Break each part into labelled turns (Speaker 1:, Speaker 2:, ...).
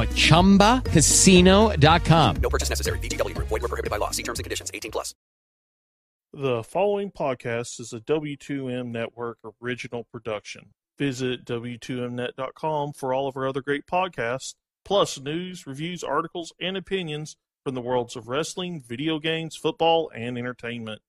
Speaker 1: at ChumbaCasino.com.
Speaker 2: No purchase necessary. VGW Group. Void were prohibited by law. See terms and conditions. 18 plus.
Speaker 3: The following podcast is a W2M Network original production. Visit W2Mnet.com for all of our other great podcasts, plus news, reviews, articles, and opinions from the worlds of wrestling, video games, football, and entertainment.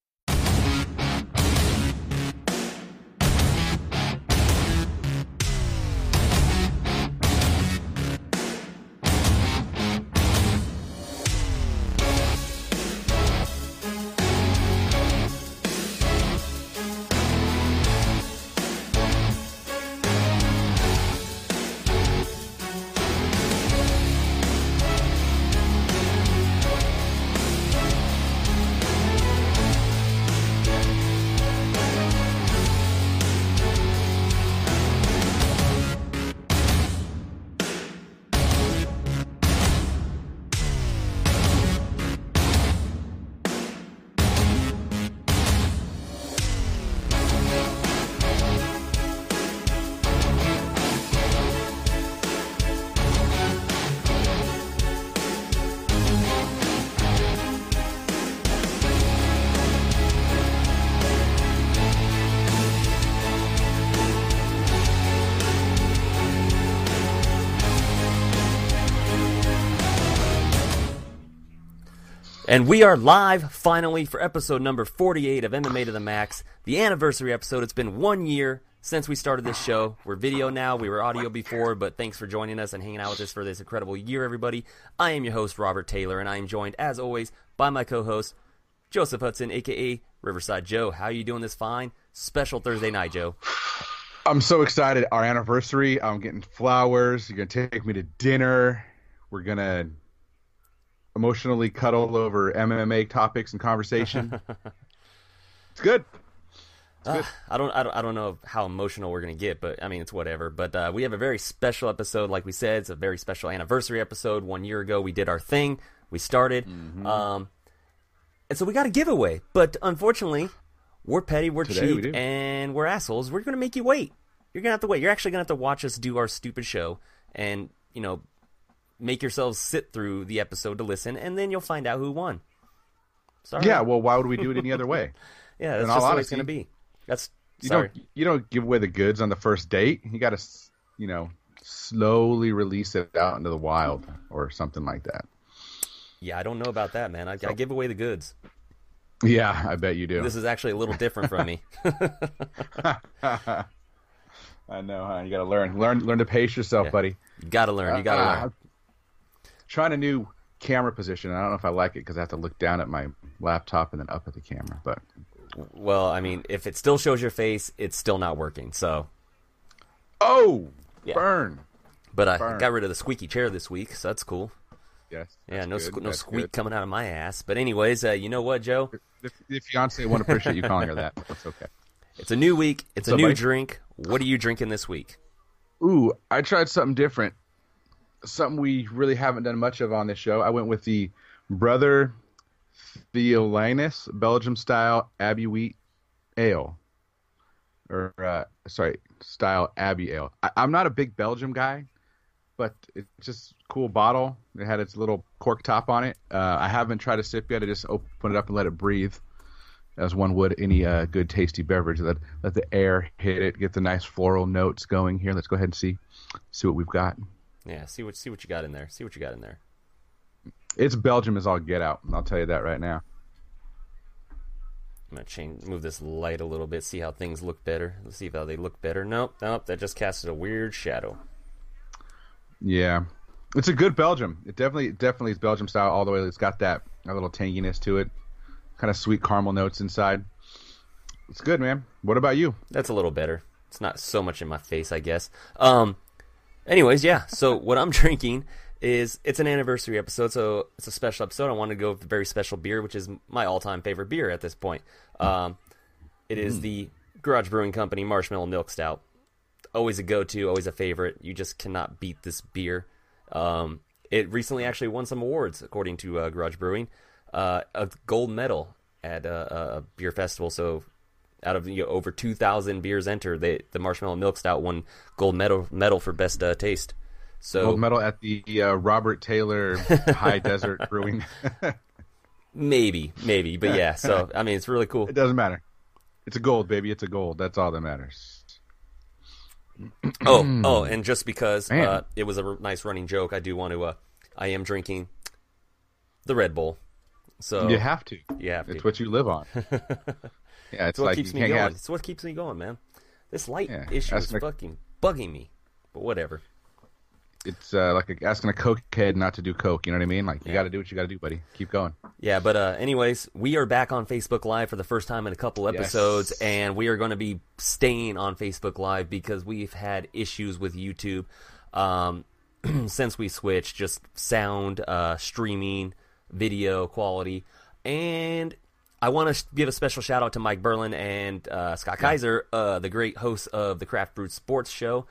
Speaker 4: And we are live finally for episode number 48 of MMA to the Max, the anniversary episode. It's been one year since we started this show. We're video now, we were audio before, but thanks for joining us and hanging out with us for this incredible year, everybody. I am your host, Robert Taylor, and I am joined, as always, by my co host, Joseph Hudson, aka Riverside Joe. How are you doing this fine? Special Thursday night, Joe.
Speaker 5: I'm so excited. Our anniversary. I'm getting flowers. You're gonna take me to dinner. We're gonna emotionally cuddle over MMA topics and conversation. it's good. It's
Speaker 4: Uh,
Speaker 5: good.
Speaker 4: I don't, I don't, I don't know how emotional we're gonna get, but I mean, it's whatever. But uh, we have a very special episode, like we said. It's a very special anniversary episode. One year ago, we did our thing. We started,
Speaker 5: Mm-hmm.
Speaker 4: um, and so we got a giveaway. But unfortunately, we're petty, we're
Speaker 5: Today
Speaker 4: cheap,
Speaker 5: do.
Speaker 4: and we're assholes. We're gonna make you wait. You're gonna have to wait. You're actually gonna have to watch us do our stupid show, and you know, make yourselves sit through the episode to listen, and then you'll find out who won. Sorry.
Speaker 5: Yeah. Well, why would we do it any other way?
Speaker 4: yeah, that's
Speaker 5: in
Speaker 4: just way it's gonna be. That's
Speaker 5: You
Speaker 4: sorry.
Speaker 5: don't. You don't give away the goods on the first date. You got to, you know, slowly release it out into the wild or something like that.
Speaker 4: Yeah, I don't know about that, man. I, I give away the goods.
Speaker 5: Yeah, I bet you do.
Speaker 4: This is actually a little different from me.
Speaker 5: I know, huh? You got to learn, learn, learn to pace yourself,
Speaker 4: Yeah.
Speaker 5: buddy.
Speaker 4: You gotta learn. You gotta
Speaker 5: Uh,
Speaker 4: learn.
Speaker 5: Trying a new camera position. I don't know if I like it because I have to look down at my laptop and then up at the camera. But
Speaker 4: Well, I mean, if it still shows your face, it's still not working. So,
Speaker 5: oh,
Speaker 4: Yeah.
Speaker 5: burn.
Speaker 4: but I
Speaker 5: Burn.
Speaker 4: got rid of the squeaky chair this week, so that's cool.
Speaker 5: Yes.
Speaker 4: Yeah, no, sque- no squeak
Speaker 5: good.
Speaker 4: coming out of my ass. But anyways, uh, you know what, Joe?
Speaker 5: The, the fiance won't appreciate you calling her that. That's okay.
Speaker 4: It's a new week. It's a new drink. What are you drinking this week?
Speaker 5: Ooh, I tried something different. Something we really haven't done much of on this show. I went with the Brother Thelonious Belgium style Abbey wheat ale. Or, uh, sorry, style Abbey ale. I, I'm not a big Belgium guy, but it's just cool bottle. It had its little cork top on it. Uh, I haven't tried a sip yet. I just opened it up and let it breathe, as one would any uh, good tasty beverage. Let let the air hit it, get the nice floral notes going. Here, let's go ahead and see see what we've got.
Speaker 4: Yeah, see what see what you got in there. See what you got in there.
Speaker 5: It's Belgium as all get out. I'll tell you that right now.
Speaker 4: I'm gonna change, move this light a little bit, see how things look better. Let's see how they look better. Nope, nope, that just casted a weird shadow.
Speaker 5: Yeah, it's a good Belgium. It definitely definitely is Belgium style all the way. It's got that a little tanginess to it, kind of sweet caramel notes inside. It's good, man. What about you?
Speaker 4: That's a little better. It's not so much in my face, I guess. Um, anyways, yeah. So what I'm drinking is it's an anniversary episode, so it's a special episode. I wanted to go with a very special beer, which is my all-time favorite beer at this point. Um, it is the Garage Brewing Company Marshmallow Milk Stout. Always a go-to, always a favorite. You just cannot beat this beer. Um, it recently actually won some awards, according to uh, Garage Brewing, uh, a gold medal at a, a beer festival. So out of you know, over 2,000 beers entered, they, the Marshmallow Milk Stout won gold medal medal for best uh, taste. So
Speaker 5: Gold medal at the uh, Robert Taylor High Desert Brewing.
Speaker 4: maybe, maybe, but yeah. So I mean, it's really cool.
Speaker 5: it doesn't matter. It's a gold, baby. It's a gold. That's all that matters.
Speaker 4: Oh, oh, and just because uh, it was a r- nice running joke, I do want to. Uh, I am drinking the Red Bull. So
Speaker 5: You have to.
Speaker 4: you have to.
Speaker 5: It's what you live on. Yeah, it's
Speaker 4: It's what
Speaker 5: like
Speaker 4: keeps me
Speaker 5: can't
Speaker 4: going.
Speaker 5: have.
Speaker 4: It's what keeps me going, man. This light
Speaker 5: Yeah,
Speaker 4: issue is
Speaker 5: my-
Speaker 4: fucking bugging me. But whatever.
Speaker 5: It's uh, like asking a cokehead not to do coke. You know what I mean? Like you
Speaker 4: Yeah.
Speaker 5: got to do what you got to do, buddy. Keep going.
Speaker 4: Yeah, but uh, anyways, we are back on Facebook Live for the first time in a couple episodes,
Speaker 5: Yes.
Speaker 4: and we are going to be staying on Facebook Live because we've had issues with YouTube um, since we switched, just sound, uh, streaming, video quality, and I want to give a special shout out to Mike Berlin and uh, Scott Kaiser, uh, the great hosts of the Craft Brewed Sports Show,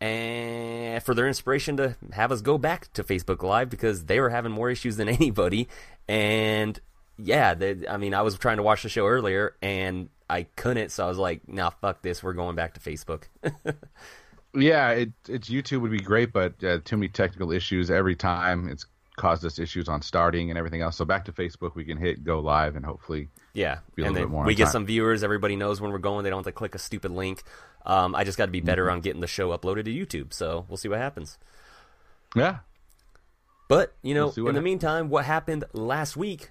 Speaker 4: and for their inspiration to have us go back to Facebook Live because they were having more issues than anybody. And yeah, they, I mean, I was trying to watch the show earlier and I couldn't, so I was like, "Nah, fuck this. We're going back to Facebook."
Speaker 5: Yeah, it it's YouTube would be great, but uh, too many technical issues every time. It's caused us issues on starting and everything else. So back to Facebook, we can hit go live and hopefully.
Speaker 4: Yeah, and
Speaker 5: little
Speaker 4: then
Speaker 5: bit more
Speaker 4: we get
Speaker 5: time.
Speaker 4: some viewers. Everybody knows when we're going. They don't have to click a stupid link. Um, I just got to be
Speaker 5: Mm-hmm.
Speaker 4: better on getting the show uploaded to YouTube. So we'll see what happens.
Speaker 5: Yeah,
Speaker 4: But you know,
Speaker 5: We'll
Speaker 4: in the
Speaker 5: hap-
Speaker 4: meantime, what happened last week?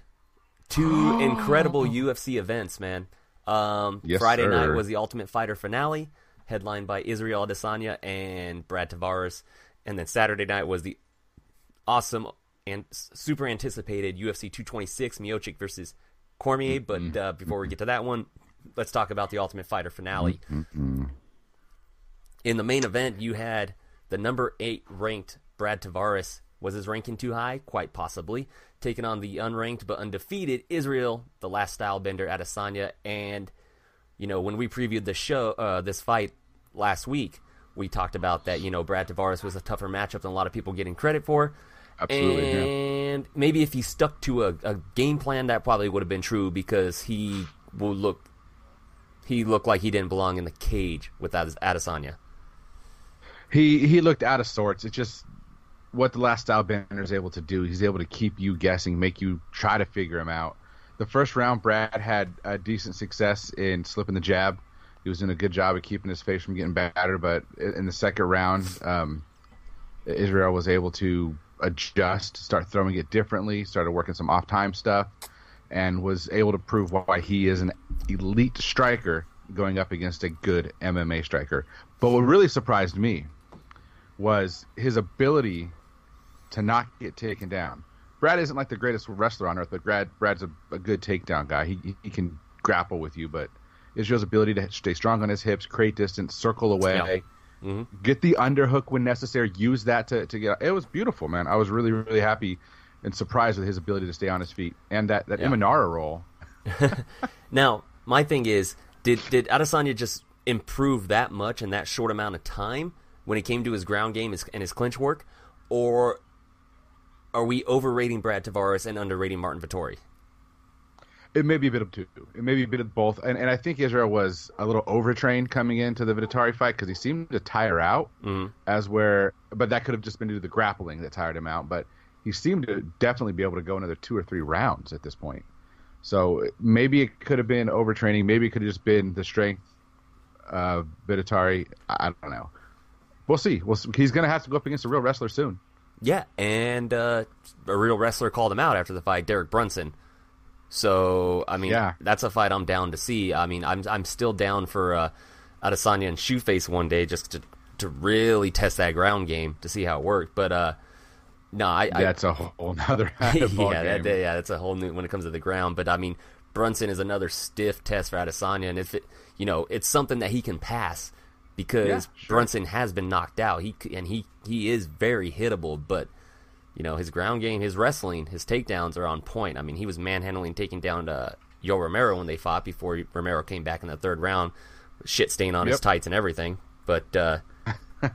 Speaker 4: Two incredible UFC events, man. Um,
Speaker 5: Yes,
Speaker 4: Friday night was the Ultimate Fighter finale, headlined by Israel Adesanya and Brad Tavares, and then Saturday night was the awesome and super anticipated UFC 226 Miocic versus Cormier.
Speaker 5: Mm-hmm.
Speaker 4: But uh, before we get to that one, let's talk about the Ultimate Fighter finale.
Speaker 5: Mm-hmm.
Speaker 4: In the main event, you had the number eight ranked Brad Tavares. Was his ranking too high? Quite possibly. Taking on the unranked but undefeated Israel, the last style bender at Adesanya. And, you know, when we previewed the show, uh, this fight last week, we talked about that, you know, Brad Tavares was a tougher matchup than a lot of people getting credit for.
Speaker 5: Absolutely, yeah.
Speaker 4: And maybe if he stuck to a, a game plan, that probably would have been true because he will look. He looked like he didn't belong in the cage with Ades- Adesanya.
Speaker 5: he he looked out of sorts. It's just what the last style bender is able to do. He's able to keep you guessing, make you try to figure him out. The first round, Brad had a decent success in slipping the jab. He was doing a good job of keeping his face from getting battered. But in the second round, um, Israel was able to adjust, start throwing it differently, started working some off time stuff, and was able to prove why he is an elite striker going up against a good MMA striker. But what really surprised me was his ability to not get taken down. Brad isn't like the greatest wrestler on earth, but Brad Brad's a, a good takedown guy. He he can grapple with you, but Israel's ability to stay strong on his hips, create distance, circle away,
Speaker 4: Yeah. Mm-hmm.
Speaker 5: get the underhook when necessary, use that to, to get. It was beautiful, man. I was really really happy and surprised with his ability to stay on his feet and that that
Speaker 4: Yeah.
Speaker 5: Imanari roll.
Speaker 4: Now, my thing is, did did Adesanya just improve that much in that short amount of time when it came to his ground game and his clinch work, or are we overrating Brad Tavares and underrating Marvin Vettori?
Speaker 5: It may be a bit of two. It may be a bit of both. And, and I think Israel was a little overtrained coming into the Vettori fight because he seemed to tire out.
Speaker 4: Mhm.
Speaker 5: As where, but that could have just been due to the grappling that tired him out. But he seemed to definitely be able to go another two or three rounds at this point. So maybe it could have been overtraining. Maybe it could have just been the strength of Vettori. I, I don't know. We'll see. We'll see. He's going to have to go up against a real wrestler soon.
Speaker 4: Yeah, and uh, a real wrestler called him out after the fight, Derek Brunson. So I mean,
Speaker 5: Yeah.
Speaker 4: that's a fight I'm down to see. I mean, I'm I'm still down for uh, Adesanya and Shoeface one day just to to really test that ground game to see how it worked. But uh, no, I, I
Speaker 5: That's a whole nother
Speaker 4: yeah, that, yeah, that's a whole new when it comes to the ground. But I mean, Brunson is another stiff test for Adesanya, and if it, you know, it's something that he can pass because
Speaker 5: Yeah, sure.
Speaker 4: Brunson has been knocked out. He and he he is very hittable, but you know his ground game, his wrestling, his takedowns are on point. I mean, he was manhandling, taking down uh, Yoel Romero when they fought before Romero came back in the third round, shit stain on his tights and everything. But uh,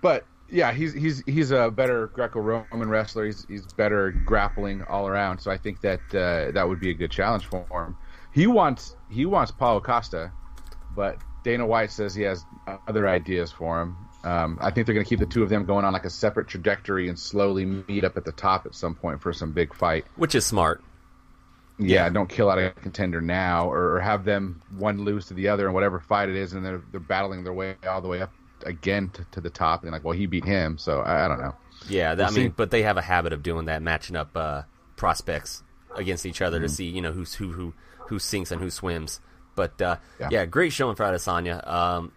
Speaker 5: But yeah, he's he's he's a better Greco-Roman wrestler. He's he's better grappling all around. So I think that uh, that would be a good challenge for him. He wants he wants Paulo Costa, but Dana White says he has other ideas for him. Um, I think they're going to keep the two of them going on like a separate trajectory and slowly meet up at the top at some point for some big fight.
Speaker 4: which is smart.
Speaker 5: Yeah, don't kill out a contender now, or, or have them one lose to the other in whatever fight it is, and they're they're battling their way all the way up again to, to the top, and like, well, he beat him, so I, I don't know.
Speaker 4: Yeah, I
Speaker 5: We'll
Speaker 4: mean,
Speaker 5: see.
Speaker 4: but they have a habit of doing that, matching up uh, prospects against each other
Speaker 5: Mm-hmm.
Speaker 4: to see, you know, who's who who who sinks and who swims. But uh, yeah.
Speaker 5: Yeah.
Speaker 4: great showing for Adesanya. Um,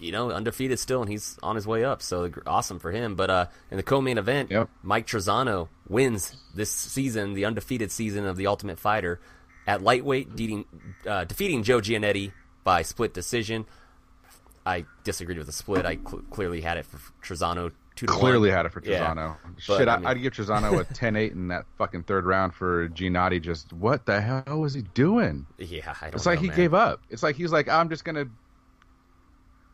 Speaker 4: you know, undefeated still, and he's on his way up, so awesome for him. But uh, in the co-main event,
Speaker 5: Yep.
Speaker 4: Mike Trizano wins this season, the undefeated season of the Ultimate Fighter, at lightweight, defeating, uh, defeating Joe Giannetti by split decision. I disagreed with the split. I cl- clearly had it for Trizano two to
Speaker 5: Clearly
Speaker 4: one.
Speaker 5: had it for
Speaker 4: Yeah.
Speaker 5: Trizano.
Speaker 4: But,
Speaker 5: Shit,
Speaker 4: I
Speaker 5: I
Speaker 4: mean-
Speaker 5: I'd give Trizano a 10-8 in that fucking third round for Giannetti. Just what the hell was he doing?
Speaker 4: Yeah, I don't
Speaker 5: It's like
Speaker 4: know,
Speaker 5: he
Speaker 4: man.
Speaker 5: gave up. It's like he's like, I'm just gonna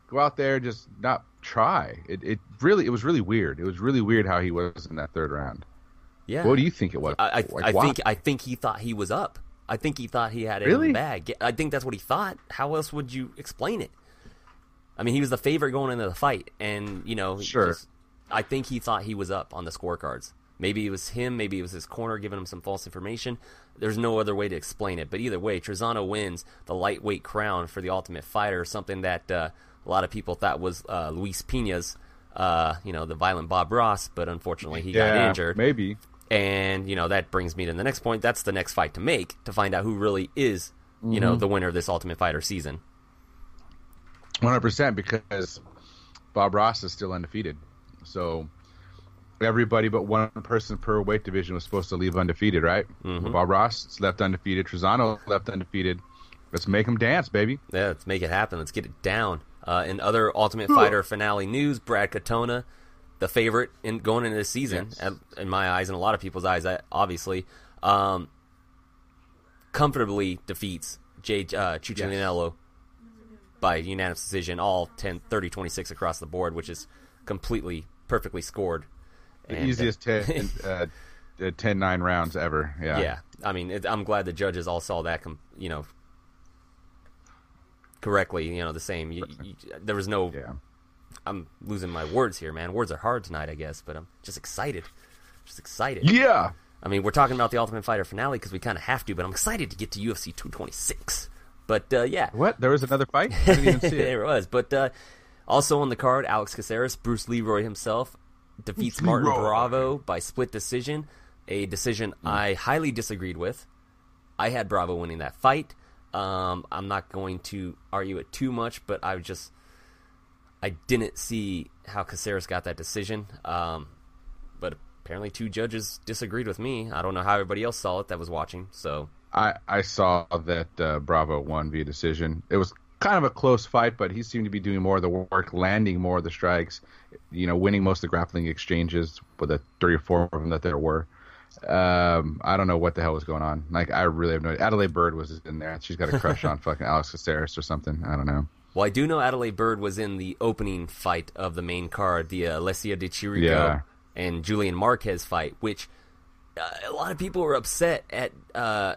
Speaker 5: go out there, and just not try. It, it really, it was really weird. It was really weird how he was in that third round.
Speaker 4: Yeah,
Speaker 5: What do you think it was?
Speaker 4: I, I,
Speaker 5: Like,
Speaker 4: I think I think he thought he was up. I think he thought he had it in the bag. I think that's what he thought. How else would you explain it? I mean, he was the favorite going into the fight, and you know,
Speaker 5: Sure.
Speaker 4: just- I think he thought he was up on the scorecards. Maybe it was him. Maybe it was his corner giving him some false information. There's no other way to explain it. But either way, Trizano wins the lightweight crown for the Ultimate Fighter, something that uh, a lot of people thought was uh, Luis Pena's, uh, you know, the violent Bob Ross. But unfortunately, he got injured.
Speaker 5: Maybe.
Speaker 4: And, you know, that brings me to the next point. That's the next fight to make to find out who really is, you
Speaker 5: Mm-hmm.
Speaker 4: know, the winner of this Ultimate Fighter season.
Speaker 5: One hundred percent because Bob Ross is still undefeated. So everybody but one person per weight division was supposed to leave undefeated, right?
Speaker 4: Mm-hmm.
Speaker 5: Bob Ross is left undefeated. Trizano left undefeated. Let's make him dance, baby.
Speaker 4: Yeah, let's make it happen. Let's get it down. Uh, in other Ultimate Fighter finale news, Brad Katona, the favorite in going into this season,
Speaker 5: Yes.
Speaker 4: at, in my eyes and a lot of people's eyes, obviously, um, comfortably defeats Jay uh, Cucciniello by unanimous decision, all 10, 30, 26 across the board, which is completely perfectly scored.
Speaker 5: The
Speaker 4: And, uh,
Speaker 5: easiest 10, uh, uh, 10-9 rounds ever. Yeah.
Speaker 4: yeah, I mean, it, I'm glad the judges all saw that, com- you know, correctly. You know, the same. You, you, there was no.
Speaker 5: Yeah.
Speaker 4: I'm losing my words here, man. Words are hard tonight, I guess, but I'm just excited. Just excited.
Speaker 5: Yeah.
Speaker 4: I mean, we're talking about the Ultimate Fighter finale because we kind of have to, but I'm excited to get to UFC 226. But uh, yeah,
Speaker 5: What? There was another fight? I didn't even see it.
Speaker 4: there was. But uh, also on the card, Alex Caceres, Bruce Leroy himself, defeats Martin. Bravo by split decision. A decision I highly disagreed with. I had Bravo winning that fight. Um, I'm not going to argue it too much, but I just I didn't see how Caceres got that decision. Um, but apparently, two judges disagreed with me. I don't know how everybody else saw it that was watching. So
Speaker 5: I, I saw that uh, Bravo won via decision. It was kind of a close fight, but he seemed to be doing more of the work, landing more of the strikes, you know, winning most of the grappling exchanges with the three or four of them that there were. Um, I don't know what the hell was going on. Like, I really have no idea. Adelaide Byrd was in there. She's got a crush on fucking Alex Caceres or something. I don't know.
Speaker 4: Well, I do know Adelaide Byrd was in the opening fight of the main card, the uh, Alessio Di Chirico
Speaker 5: Yeah.
Speaker 4: and Julian Marquez fight, which uh, a lot of people were upset at uh,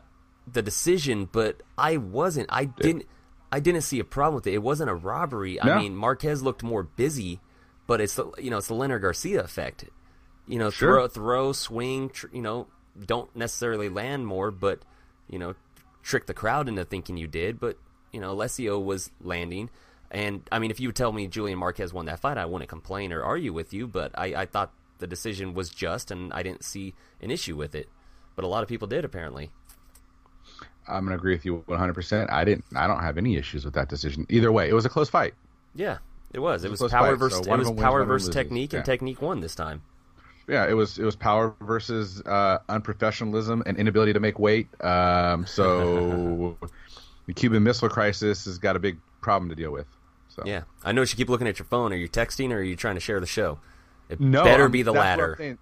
Speaker 4: the decision, but I wasn't. I didn't. I didn't see a problem with it. It wasn't a robbery.
Speaker 5: No.
Speaker 4: I mean, Marquez looked more busy, but it's the you know it's the Leonard Garcia effect. You know,
Speaker 5: Sure.
Speaker 4: throw, throw, swing. Tr- you know, don't necessarily land more, but you know, trick the crowd into thinking you did. But you know, Alessio was landing, and I mean, if you would tell me Julian Marquez won that fight, I wouldn't complain or argue with you. But I, I thought the decision was just, and I didn't see an issue with it. but a lot of people did apparently.
Speaker 5: I'm gonna agree with you 100. percent I didn't. I don't have any issues with that decision. Either way, it was a close fight.
Speaker 4: Yeah, it was. It was power
Speaker 5: fight,
Speaker 4: versus
Speaker 5: so
Speaker 4: it was power
Speaker 5: one of them
Speaker 4: versus technique, and technique won this time.
Speaker 5: Yeah, it was it was power versus uh, unprofessionalism and inability to make weight. Um, so the Cuban Missile Crisis has got a big problem to deal with. So
Speaker 4: Yeah, I know you keep looking at your phone. Are you texting or are you trying to share the show? It
Speaker 5: no,
Speaker 4: better
Speaker 5: I'm-
Speaker 4: be the
Speaker 5: I'm
Speaker 4: latter.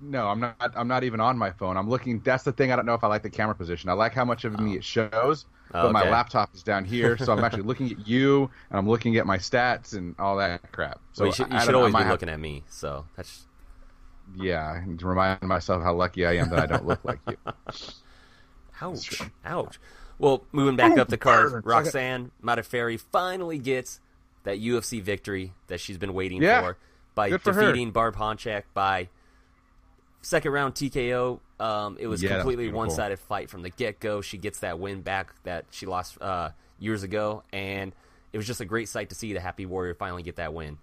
Speaker 5: No, I'm not. I'm not even on my phone. I'm looking. That's the thing. I don't know if I like the camera position. I like how much of me it shows, but
Speaker 4: Oh,
Speaker 5: my laptop is down here, so I'm actually looking at you and I'm looking at my stats and all that crap. So
Speaker 4: well, you should, you should
Speaker 5: don't know, I
Speaker 4: always be
Speaker 5: have-
Speaker 4: looking at me. So that's
Speaker 5: Yeah, to remind myself how lucky I am that I don't look like you.
Speaker 4: ouch, ouch. Well, moving back up the card. Roxanne Modafferi finally gets that UFC victory that she's been waiting
Speaker 5: Yeah,
Speaker 4: for by
Speaker 5: good for her.
Speaker 4: defeating Barb Honchak by second round TKO. Um, it was
Speaker 5: Yeah,
Speaker 4: completely one sided fight from the get go. She gets that win back that she lost uh, years ago, and it was just a great sight to see the Happy Warrior finally get that win.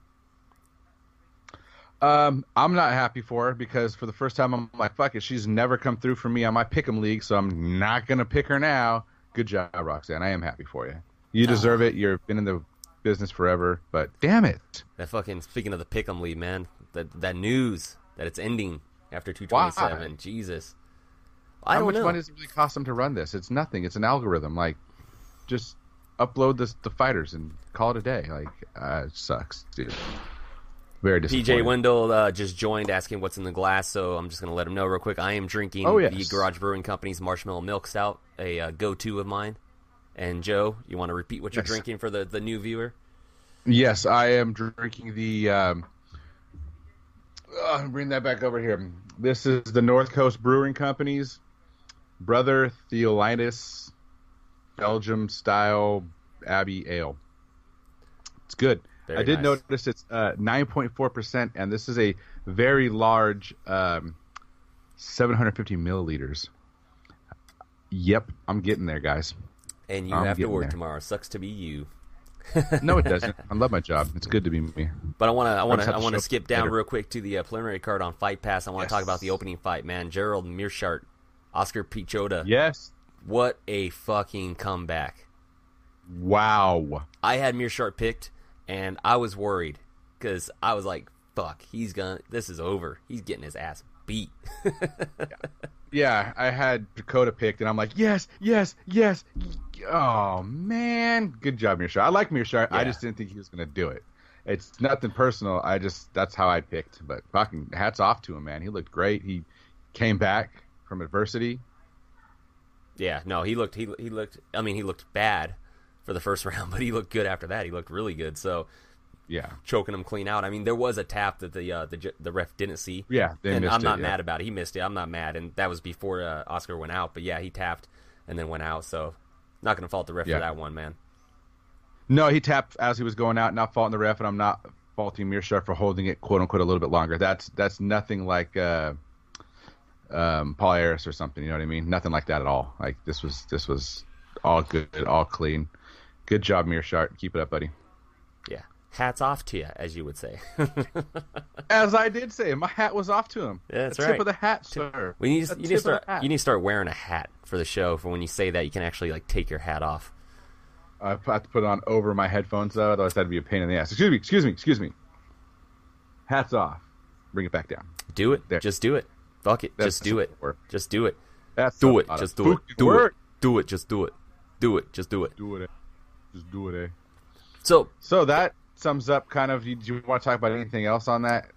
Speaker 5: Um, I'm not happy for her because for the first time I'm like, fuck it, she's never come through for me on my pick'em league, so I'm not gonna pick her now. Good job, Roxanne. I am happy for you. You deserve it. You've been in the business forever, but damn it.
Speaker 4: That fucking speaking of the pick'em league, man, that that news that it's ending after 227. Jesus, I
Speaker 5: How
Speaker 4: don't
Speaker 5: much
Speaker 4: know.
Speaker 5: money does it really cost them to run this? It's nothing. It's an algorithm. Like, just upload this, the fighters and call it a day. Like, uh, it sucks, dude. Very disappointing.
Speaker 4: PJ Wendell uh, just joined asking what's in the glass, so I'm just going to let him know real quick. I am drinking
Speaker 5: Oh,
Speaker 4: the. Garage Brewing Company's Marshmallow Milk Stout, a uh, go-to of mine. And Joe, you want to repeat what you're
Speaker 5: Yes.
Speaker 4: drinking for the, the new viewer?
Speaker 5: Yes, I am drinking the. Um, uh, bring that back over here. This is the North Coast Brewing Company's Brother Thelonious Belgium style Abbey Ale. It's good.
Speaker 4: Very
Speaker 5: I did
Speaker 4: nice.
Speaker 5: notice it's uh, 9.4%, and this is a very large um, 750 milliliters. Yep, I'm getting there, guys.
Speaker 4: And you
Speaker 5: I'm
Speaker 4: have to work
Speaker 5: there.
Speaker 4: tomorrow. Sucks to be you.
Speaker 5: No, it doesn't. I love my job. It's good to be me.
Speaker 4: But I want to I want to I want to skip down
Speaker 5: later.
Speaker 4: real quick to the uh, preliminary card on Fight Pass. I want to talk about the opening fight, man. Gerald Meerschaert, Oskar Piechota.
Speaker 5: Yes.
Speaker 4: What a fucking comeback.
Speaker 5: Wow.
Speaker 4: I had Meerschaert picked, and I was worried because I was like, "Fuck, he's gonna. This is over. He's getting his ass beat."
Speaker 5: Yeah, I had Piechota picked, and I'm like, yes, yes, yes. Oh man, good job, Meerschaert. I like Meerschaert. I just didn't think he was gonna do it. It's nothing personal. I just that's how I picked. But fucking hats off to him, man. He looked great. He came back from adversity.
Speaker 4: yeah, no, he looked. He he looked. I mean, he looked bad for the first round, but he looked good after that. He looked really good. So
Speaker 5: Yeah,
Speaker 4: choking him clean out. I mean, there was a tap that the uh, the the ref didn't see.
Speaker 5: yeah. They
Speaker 4: and I'm
Speaker 5: it,
Speaker 4: not
Speaker 5: yeah.
Speaker 4: mad about it. He missed it. I'm not mad, and that was before uh, Oscar went out. But yeah, he tapped and then went out. So not gonna fault the ref
Speaker 5: Yeah.
Speaker 4: for that one, man.
Speaker 5: No, he tapped as he was going out. Not faulting the ref, and I'm not faulting Meerschaert for holding it quote unquote a little bit longer. That's that's nothing like uh, um, Paul Harris or something. You know what I mean? Nothing like that at all. Like this was this was all good, all clean. Good job, Meerschaert. Keep it up, buddy.
Speaker 4: Yeah, hats off to you, as you would say.
Speaker 5: As I did say, my hat was off to him.
Speaker 4: Yeah, that's
Speaker 5: the
Speaker 4: right.
Speaker 5: Tip of the hat, sir.
Speaker 4: We need
Speaker 5: The
Speaker 4: you need to start you need to start wearing a hat for the show. For when you say that, you can actually like take your hat off.
Speaker 5: I have to put it on over my headphones though, otherwise that'd be a pain in the ass. Excuse me, excuse me, excuse me. Hats off. Bring it back down.
Speaker 4: Do it.
Speaker 5: There.
Speaker 4: Just do it. Fuck it.
Speaker 5: That's
Speaker 4: Just do it.
Speaker 5: work.
Speaker 4: Just do it.
Speaker 5: That's
Speaker 4: Do it.
Speaker 5: a lot of
Speaker 4: Just do it.
Speaker 5: fucking
Speaker 4: Do it. Do it. Just do it. Do it. Just do it.
Speaker 5: Do it. Just do it. Eh?
Speaker 4: So
Speaker 5: So that sums up kind of. Do you want to talk about anything else on that?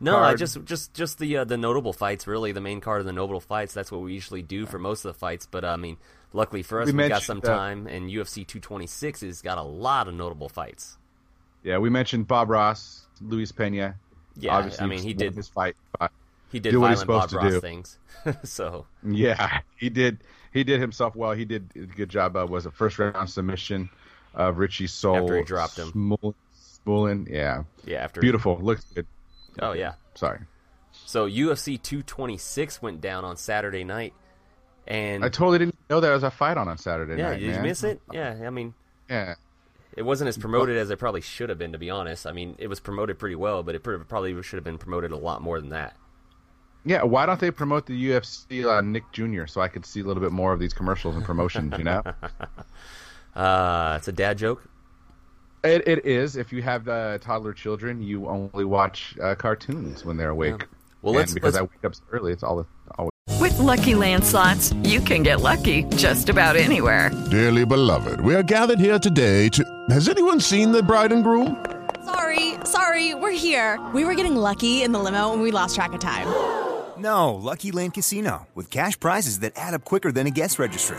Speaker 4: no, I just just just the uh, the notable fights. Really, the main card of the notable fights. That's what we usually do for most of the fights. But uh, I mean, luckily for us,
Speaker 5: We
Speaker 4: have got some
Speaker 5: uh,
Speaker 4: time, and UFC 226 has got a lot of notable fights.
Speaker 5: Yeah, we mentioned Bob Ross, Luis Pena.
Speaker 4: Yeah,
Speaker 5: Obviously,
Speaker 4: I mean, he did
Speaker 5: his fight.
Speaker 4: he did
Speaker 5: do what he's
Speaker 4: violent Bob
Speaker 5: supposed to
Speaker 4: Ross
Speaker 5: do.
Speaker 4: things. so
Speaker 5: Yeah, he did. He did himself well. He did a good job. Of, was a first round submission of Richie Soul
Speaker 4: After he dropped him.
Speaker 5: Smullen. Smullen, Yeah,
Speaker 4: yeah, after
Speaker 5: beautiful. Looks good.
Speaker 4: Oh yeah.
Speaker 5: Sorry,
Speaker 4: So UFC 226 went down on Saturday night, and
Speaker 5: I totally didn't know there was a fight on on Saturday
Speaker 4: yeah,
Speaker 5: night.
Speaker 4: Yeah, did you miss it? Yeah, I mean,
Speaker 5: Yeah,
Speaker 4: it wasn't as promoted as it probably should have been. To be honest, I mean, it was promoted pretty well, but it probably should have been promoted a lot more than that.
Speaker 5: Yeah, why don't they promote the UFC on uh, Nick Jr. so I could see a little bit more of these commercials and promotions? You know,
Speaker 4: Uh, it's a dad joke.
Speaker 5: it, it is. If you have uh, toddler children, you only watch uh, cartoons when they're awake.
Speaker 4: Well,
Speaker 5: And
Speaker 4: let's-
Speaker 5: because
Speaker 4: let's-
Speaker 5: I wake up so early. It's all always.
Speaker 6: With Lucky Land slots, you can get lucky just about anywhere.
Speaker 7: Dearly beloved, we are gathered here today to. Has anyone seen the bride and groom?
Speaker 8: Sorry, sorry, we're here. We were getting lucky in the limo and we lost track of time.
Speaker 9: No, Lucky Land Casino, with cash prizes that add up quicker than a guest registry.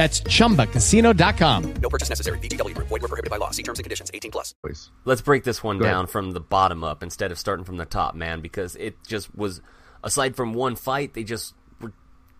Speaker 1: That's chumbacasino.com.
Speaker 2: No purchase necessary. VGW Group. Void were prohibited by law. See terms and conditions. 18 plus. Please.
Speaker 4: Let's break this one
Speaker 5: Go ahead.
Speaker 4: down from the bottom up instead of starting from the top, man, because it just was. Aside from one fight, they just were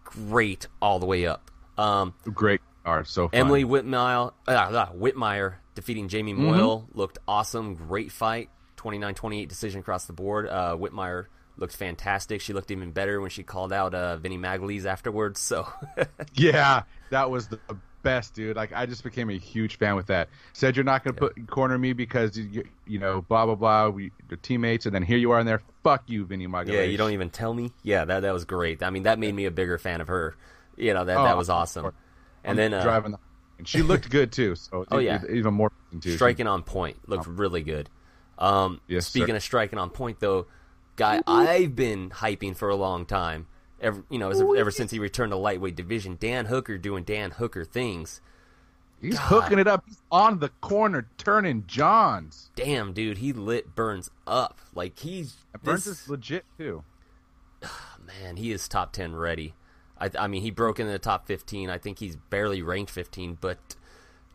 Speaker 4: great all the way up. Um,
Speaker 5: Great are so fun.
Speaker 4: Emily Whitmire, uh, uh, Whitmire defeating Jamie
Speaker 5: Mm-hmm.
Speaker 4: Moyle looked awesome. Great fight. 29-28 decision across the board. Uh, Whitmire looked fantastic. She looked even better when she called out uh, Vinny Magalhaes afterwards. So
Speaker 5: Yeah, that was the best, dude. Like I just became a huge fan with that. Said you're not going to put corner me because you, you know blah blah blah. We are teammates, and then here you are in there. Fuck you, Vinny Magalhaes.
Speaker 4: yeah, you don't even tell me. Yeah, that that was great. I mean, that made me a bigger fan of her. You know that
Speaker 5: Oh,
Speaker 4: that was
Speaker 5: of
Speaker 4: awesome.
Speaker 5: course.
Speaker 4: And then uh,
Speaker 5: driving, the, and she looked good too. So
Speaker 4: Oh, yeah.
Speaker 5: even more too.
Speaker 4: striking on point looked really good. Um,
Speaker 5: Yes,
Speaker 4: speaking
Speaker 5: sir.
Speaker 4: of striking on point, though, guy I've been hyping for a long time. Ever, you know, ever, ever since he returned to lightweight division, Dan Hooker doing Dan Hooker things.
Speaker 5: He's hooking it up. He's on the corner, turning Johns.
Speaker 4: Damn, dude, he lit Burns up like he's
Speaker 5: Burns
Speaker 4: this-
Speaker 5: is legit too.
Speaker 4: man, he is top ten ready. I, I mean, he broke into the top fifteen. I think he's barely ranked fifteen, but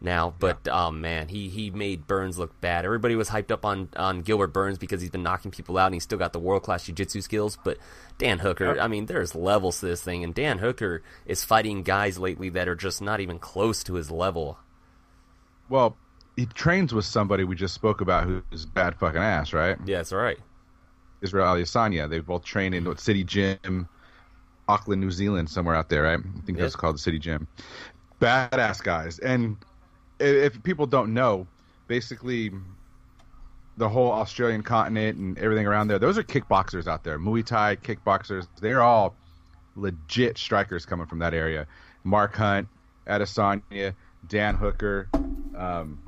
Speaker 4: now, but oh man, he he made Burns look bad. Everybody was hyped up on on Gilbert Burns because he's been knocking people out and he's still got the world class jiu-jitsu skills. But Dan Hooker, I mean, there's levels to this thing, and Dan Hooker is fighting guys lately that are just not even close to his level.
Speaker 5: Well, he trains with somebody we just spoke about who's bad fucking ass, right?
Speaker 4: Yeah, that's right.
Speaker 5: Israel Adesanya. They both train in what City Gym, Auckland, New Zealand, somewhere out there, right? I think that's called the City Gym. Badass guys. And if people don't know, basically the whole Australian continent and everything around there, those are kickboxers out there. Muay Thai kickboxers. They're all legit strikers coming from that area. Mark Hunt, Adesanya, Dan Hooker. Um,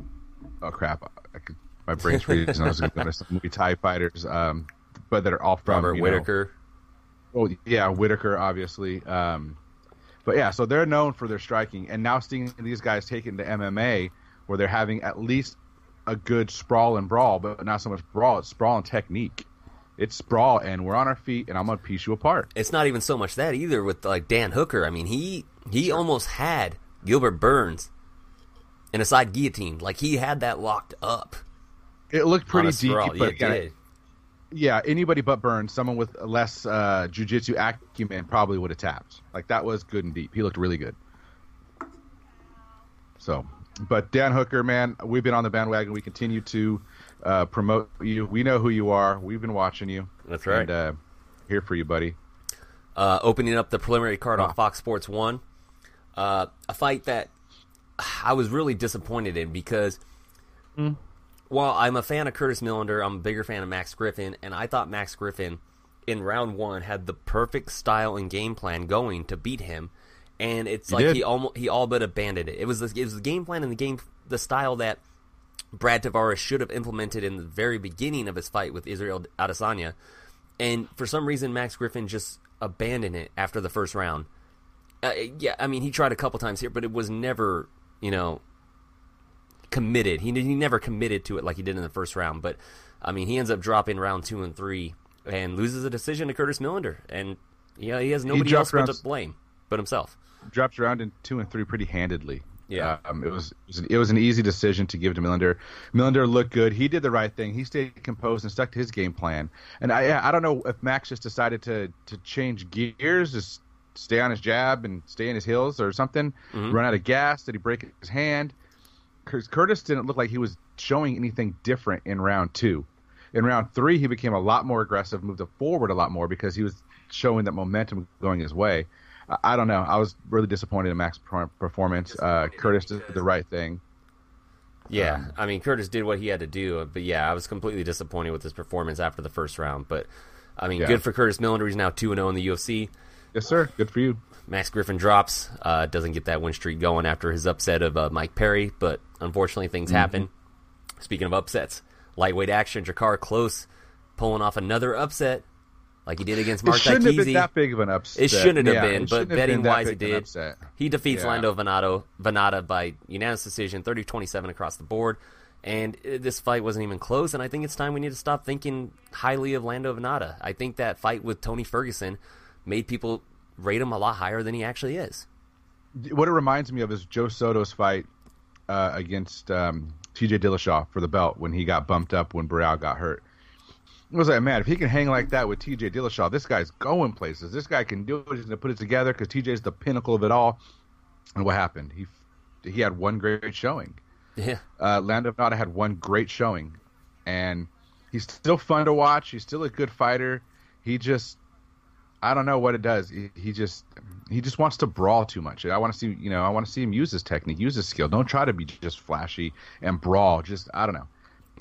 Speaker 5: oh crap! I could, my brain's freezing. I was going to go some Muay Thai fighters, um, but that are all from
Speaker 4: Robert
Speaker 5: know,
Speaker 4: Whitaker.
Speaker 5: Oh yeah, Whitaker obviously. Um, but yeah, so they're known for their striking, and now seeing these guys take it into MMA, where they're having at least a good sprawl and brawl, but not so much brawl. It's sprawl and technique. It's sprawl, and we're on our feet, and I'm gonna piece you apart.
Speaker 4: it's not even so much that either with like Dan Hooker. I mean, he he almost had Gilbert Burns in a side guillotine. Like he had that locked up.
Speaker 5: It looked pretty deep, but
Speaker 4: Yeah, it did.
Speaker 5: Yeah, anybody but Burns, someone with less uh, jujitsu acumen, probably would have tapped. Like that was good and deep. He looked really good. So, but Dan Hooker, man, we've been on the bandwagon. We continue to uh, promote you. We know who you are. We've been watching you.
Speaker 4: That's right.
Speaker 5: And, uh, here for you, buddy.
Speaker 4: uh, opening up the preliminary card on. Fox Sports One. Uh, a fight that I was really disappointed in because while I'm a fan of Curtis Millender, I'm a bigger fan of Max Griffin, and I thought Max Griffin in round one had the perfect style and game plan going to beat him, and it's
Speaker 5: He
Speaker 4: like
Speaker 5: did.
Speaker 4: he almost he all but abandoned it. It was the, it was the game plan and the game the style that Brad Tavares should have implemented in the very beginning of his fight with Israel Adesanya. And for some reason, Max Griffin just abandoned it after the first round. Uh, yeah, I mean, he tried a couple times here, but it was never, you know, committed. He, he never committed to it like he did in the first round. But, I mean, he ends up dropping round two and three and loses a decision to Curtis Millender. And, yeah, he has nobody else
Speaker 5: dropped
Speaker 4: but to blame but himself.
Speaker 5: Drops around in two and three pretty handedly.
Speaker 4: Yeah.
Speaker 5: um, it was it was, an, it was an easy decision to give to Millender. Millender looked good. He did the right thing. He stayed composed and stuck to his game plan. And I I don't know if Max just decided to to change gears, just stay on his jab and stay in his heels or something.
Speaker 4: Mhm.
Speaker 5: Run out of gas. Did he break his hand? Cur- Curtis didn't look like he was showing anything different in round two. In round three, he became a lot more aggressive, moved forward a lot more because he was showing that momentum going his way. I, I don't know. I was really disappointed in Max's performance. Uh, Curtis did the right thing.
Speaker 4: Yeah,
Speaker 5: Um,
Speaker 4: I mean Curtis did what he had to do, but yeah, I was completely disappointed with his performance after the first round. But I mean,
Speaker 5: Yeah.
Speaker 4: good for Curtis Millender. He's now two and zero in the UFC.
Speaker 5: Yes, sir. Good for you.
Speaker 4: Max Griffin drops, uh, doesn't get that win streak going after his upset of uh, Mike Perry, but unfortunately things
Speaker 5: Mm-hmm.
Speaker 4: happen. Speaking of upsets, lightweight action, Drakkar Klose pulling off another upset like he did against Mark
Speaker 5: it shouldn't have been that big of an upset.
Speaker 4: It shouldn't have
Speaker 5: Yeah,
Speaker 4: been, but betting
Speaker 5: been
Speaker 4: wise, it
Speaker 5: big of an
Speaker 4: did. He defeats
Speaker 5: Yeah.
Speaker 4: Lando Venato, Vannata by unanimous decision, 30-27 across the board. And uh, this fight wasn't even close, and I think it's time we need to stop thinking highly of Lando Vannata. I think that fight with Tony Ferguson made people rate him a lot higher than he actually is.
Speaker 5: What it reminds me of is Joe Soto's fight uh, against um, T.J. Dillashaw for the belt when he got bumped up when Barão got hurt. It was like, man, if he can hang like that with T.J. Dillashaw, this guy's going places. This guy can do it. He's going to put it together because T.J.'s the pinnacle of it all. And what happened? He he had one great showing.
Speaker 4: Yeah.
Speaker 5: Uh, Lando Vannata had one great showing, and he's still fun to watch. He's still a good fighter. He just, I don't know what it does. He, he just, he just wants to brawl too much. I want to see, you know, I want to see him use his technique, use his skill. Don't try to be just flashy and brawl. Just, I don't know.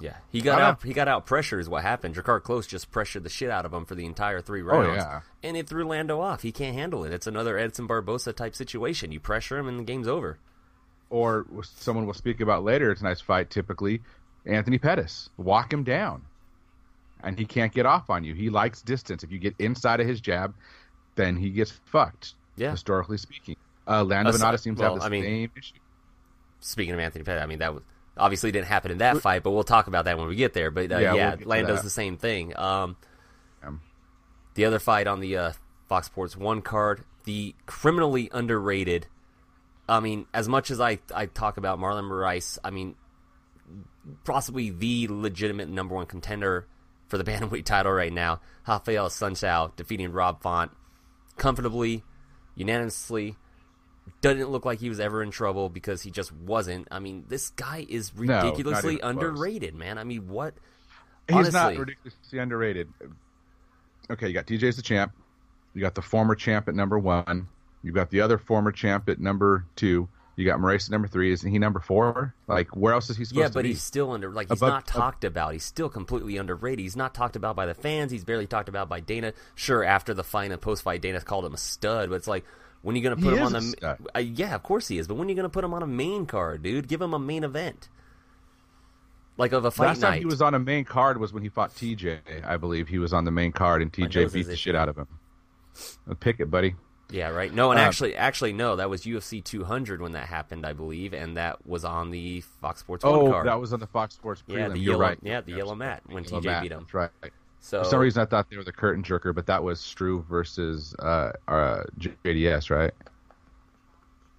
Speaker 4: Yeah, he got out. He got out pressure is what happened. Drakkar Klose just pressured the shit out of him for the entire three
Speaker 5: oh,
Speaker 4: rounds, Oh,
Speaker 5: yeah.
Speaker 4: and it threw Lando off. He can't handle it. It's another Edson Barbosa type situation. You pressure him, and the game's over.
Speaker 5: Or someone will speak about later tonight's fight. Typically, Anthony Pettis, walk him down, and he can't get off on you. He likes distance. If you get inside of his jab, then he gets fucked.
Speaker 4: Yeah.
Speaker 5: historically speaking, uh, Lando
Speaker 4: Aside-
Speaker 5: Vannata seems
Speaker 4: well,
Speaker 5: to have the
Speaker 4: I mean-
Speaker 5: same issue.
Speaker 4: Speaking of Anthony Pettis, I mean that was obviously didn't happen in that fight, but we'll talk about that when we get there. But uh,
Speaker 5: Yeah,
Speaker 4: yeah,
Speaker 5: we'll
Speaker 4: Lando's the same thing. Um,
Speaker 5: Um,
Speaker 4: the other fight on the uh, Fox Sports One card, the criminally underrated. I mean, as much as I I talk about Marlon Moraes, I mean, possibly the legitimate number one contender for the bantamweight title right now. Rafael Assunção defeating Rob Font comfortably, unanimously. Doesn't look like he was ever in trouble because he just wasn't. I mean, this guy is
Speaker 5: No, not
Speaker 4: ridiculously
Speaker 5: close.
Speaker 4: underrated, man. I mean, what?
Speaker 5: He's not
Speaker 4: Honestly.
Speaker 5: ridiculously underrated. Okay, you got TJ's the champ. You got the former champ at number one. You got the other former champ at number two. You got Moraes at number three. Isn't he number four? Like, where else is he supposed
Speaker 4: Yeah,
Speaker 5: to be?
Speaker 4: Yeah, but he's still under like he's
Speaker 5: Above-
Speaker 4: not talked about. He's still completely underrated. He's not talked about by the fans. He's barely talked about by Dana. Sure, after the fight and post fight, Dana called him a stud, but it's like when are you going to
Speaker 5: He
Speaker 4: put him on the?
Speaker 5: stud.
Speaker 4: Uh, yeah, of course he is. But when are you going to put him on a main card, dude? Give him a main event, like of a fight
Speaker 5: Last time he was on a main card was when he fought TJ. I believe he was on the main card, and TJ beat the shit out of him. Pick it, buddy.
Speaker 4: Yeah, right. No, and
Speaker 5: Um,
Speaker 4: actually, actually, no. That was UFC 200 when that happened, I believe, and that was on the Fox Sports
Speaker 5: Oh,
Speaker 4: card.
Speaker 5: that was on the Fox Sports prelim.
Speaker 4: yeah, the
Speaker 5: You're
Speaker 4: yellow,
Speaker 5: right.
Speaker 4: yeah, the yellow mat when
Speaker 5: Yellow
Speaker 4: TJ
Speaker 5: mat,
Speaker 4: beat him.
Speaker 5: That's right.
Speaker 4: So
Speaker 5: For some reason, I thought they were the curtain jerker, but that was Struve versus uh, uh, JDS, right?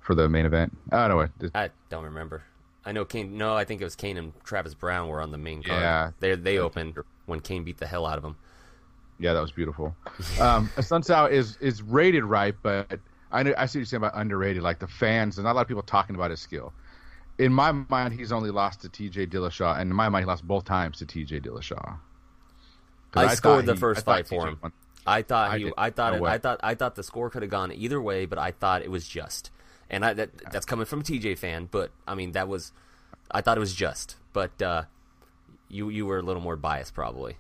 Speaker 5: For the main event. I don't know.
Speaker 4: I don't remember. I know Cain. No, I think it was Cain and Travis Browne were on the main card.
Speaker 5: Yeah.
Speaker 4: they they opened when Cain beat the hell out of him.
Speaker 5: Yeah, that was beautiful. um, Sun Sao is is rated right, but I know I see what you're saying about underrated. Like the fans, there's not a lot of people talking about his skill. In my mind, he's only lost to T.J. Dillashaw, and in my mind, he lost both times to T.J. Dillashaw.
Speaker 4: I,
Speaker 5: thought
Speaker 4: scored the
Speaker 5: he-
Speaker 4: first
Speaker 5: I
Speaker 4: fight for him.
Speaker 5: won.
Speaker 4: I thought
Speaker 5: I
Speaker 4: he.
Speaker 5: did.
Speaker 4: I thought.
Speaker 5: No
Speaker 4: it. I thought. I thought the score could have gone either way, but I thought it was just. And I, that that's coming from a TJ fan, but I mean that was. I thought it was just, but uh, you you were a little more biased probably.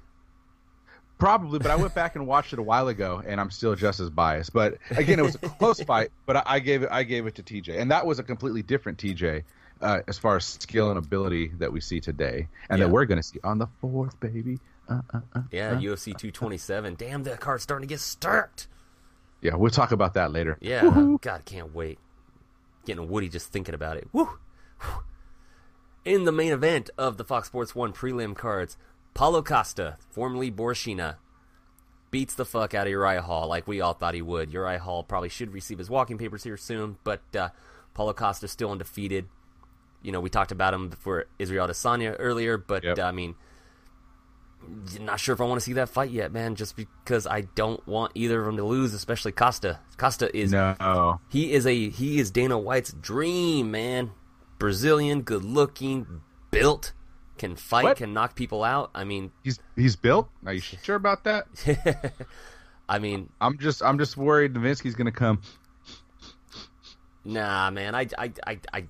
Speaker 5: Probably, but I went back and watched it a while ago, and I'm still just as biased. But again, it was a close fight, but I, I gave it I gave it to TJ, and that was a completely different TJ uh, as far as skill and ability that we see today, and
Speaker 4: Yeah.
Speaker 5: that we're going to see on the fourth, baby. Uh, uh, uh,
Speaker 4: Yeah,
Speaker 5: uh.
Speaker 4: UFC 227. Damn, that card's starting to get stirred.
Speaker 5: yeah. We'll talk about that later.
Speaker 4: Yeah,
Speaker 5: Woohoo.
Speaker 4: God, can't wait. Getting woody just thinking about it. Woo! In the main event of the Fox Sports 1 prelim cards, Paulo Costa, formerly Borrachinha, beats the fuck out of Uriah Hall like we all thought he would. Uriah Hall probably should receive his walking papers here soon, but uh, Paulo Costa's still undefeated. You know, we talked about him for Israel Adesanya earlier, but
Speaker 5: Yep.
Speaker 4: uh, I mean, not sure if I want to see that fight yet, man. Just because I don't want either of them to lose, especially Costa. Costa is
Speaker 5: No.
Speaker 4: he is a he is Dana White's dream, man. Brazilian, good looking, built, can fight,
Speaker 5: What?
Speaker 4: can knock people out. I mean,
Speaker 5: He's he's built. Are you sure about that?
Speaker 4: I mean,
Speaker 5: I'm just I'm just worried Novitzky's gonna come.
Speaker 4: nah, man. I I I I,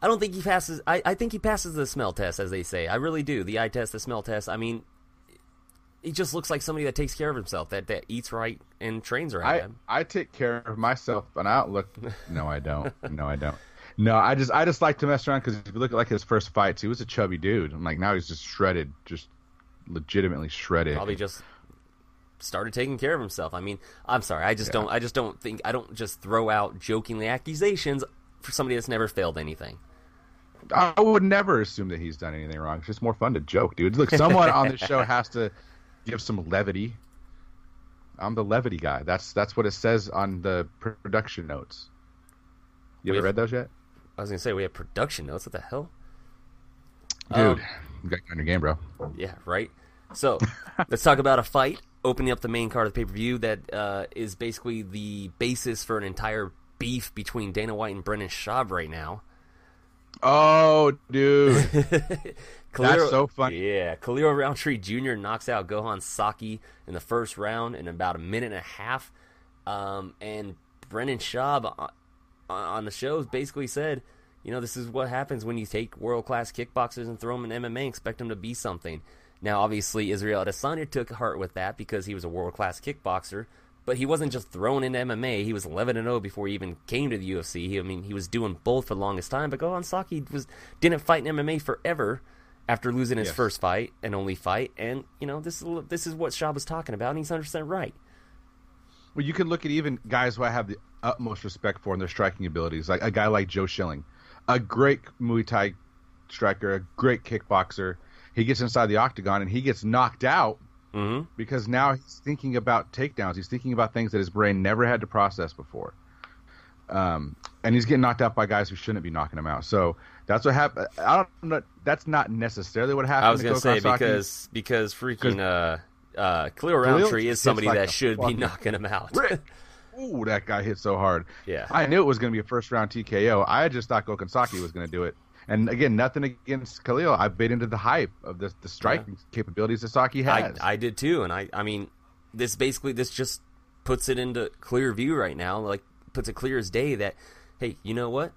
Speaker 4: I don't think he passes. I, I think he passes the smell test, as they say. I really do. The eye test, the smell test. I mean, he just looks like somebody that takes care of himself, that that eats right and trains right.
Speaker 5: I. I take care of myself, but I don't look. No, I don't. No, I don't. No, I just I just like to mess around because if you look at like his first fights, he was a chubby dude. I'm like now he's just shredded, just legitimately shredded.
Speaker 4: probably just started taking care of himself. I mean, I'm sorry, I just don't. I just don't think. I don't just throw out jokingly accusations for somebody that's never failed anything.
Speaker 5: I would never assume that he's done anything wrong. It's just more fun to joke, dude. Look, someone on this show has to give some levity. I'm the levity guy. That's that's what it says on the production notes. You ever read those yet,
Speaker 4: I was gonna say we have production notes. What the hell?
Speaker 5: dude?
Speaker 4: Um,
Speaker 5: you got on your game, bro.
Speaker 4: Yeah, right. So let's talk about a fight opening up the main card of the pay per view that uh, is basically the basis for an entire beef between Dana White and Brendan Schaub right now.
Speaker 5: Oh, dude.
Speaker 4: Khalil,
Speaker 5: so funny.
Speaker 4: Yeah, Khalil Rountree Jr. knocks out Gokhan Saki in the first round in about a minute and a half. Um, and Brendan Schaub on, the shows basically said, you know, this is what happens when you take world class kickboxers and throw them in MMA and expect them to be something. Now, obviously, Israel Adesanya took heart with that because he was a world class kickboxer, but he wasn't just thrown into MMA. He was 11 and 0 before he even came to the UFC. He, I mean, he was doing both for the longest time. But Gokhan Saki was didn't fight in MMA forever after losing his
Speaker 5: Yes.
Speaker 4: first fight and only fight. And you know, this is this is what Schaub was talking about, and he's 100 percent right.
Speaker 5: Well, you can look at even guys who I have the utmost respect for in their striking abilities, like a guy like Joe Schilling, a great Muay Thai striker, a great kickboxer. He gets inside the octagon and he gets knocked out
Speaker 4: Mm-hmm.
Speaker 5: because now he's thinking about takedowns. He's thinking about things that his brain never had to process before. Um, and he's getting knocked out by guys who shouldn't be knocking him out. So that's what happened. I don't know. That's not necessarily what happened.
Speaker 4: I was
Speaker 5: to
Speaker 4: gonna say because because freaking uh uh Khalil
Speaker 5: Khalil
Speaker 4: Rountree is somebody
Speaker 5: like
Speaker 4: that should be knocking him out.
Speaker 5: Ooh, that guy hit so hard.
Speaker 4: Yeah.
Speaker 5: I knew it was going to be a first round TKO. I just thought Gokhan Saki was going to do it. And again, nothing against Khalil. I bit into the hype of the, the striking capabilities that Saki
Speaker 4: I,
Speaker 5: has.
Speaker 4: I did too, and I I mean, this basically this just puts it into clear view right now, like puts it clear as day that hey, you know what?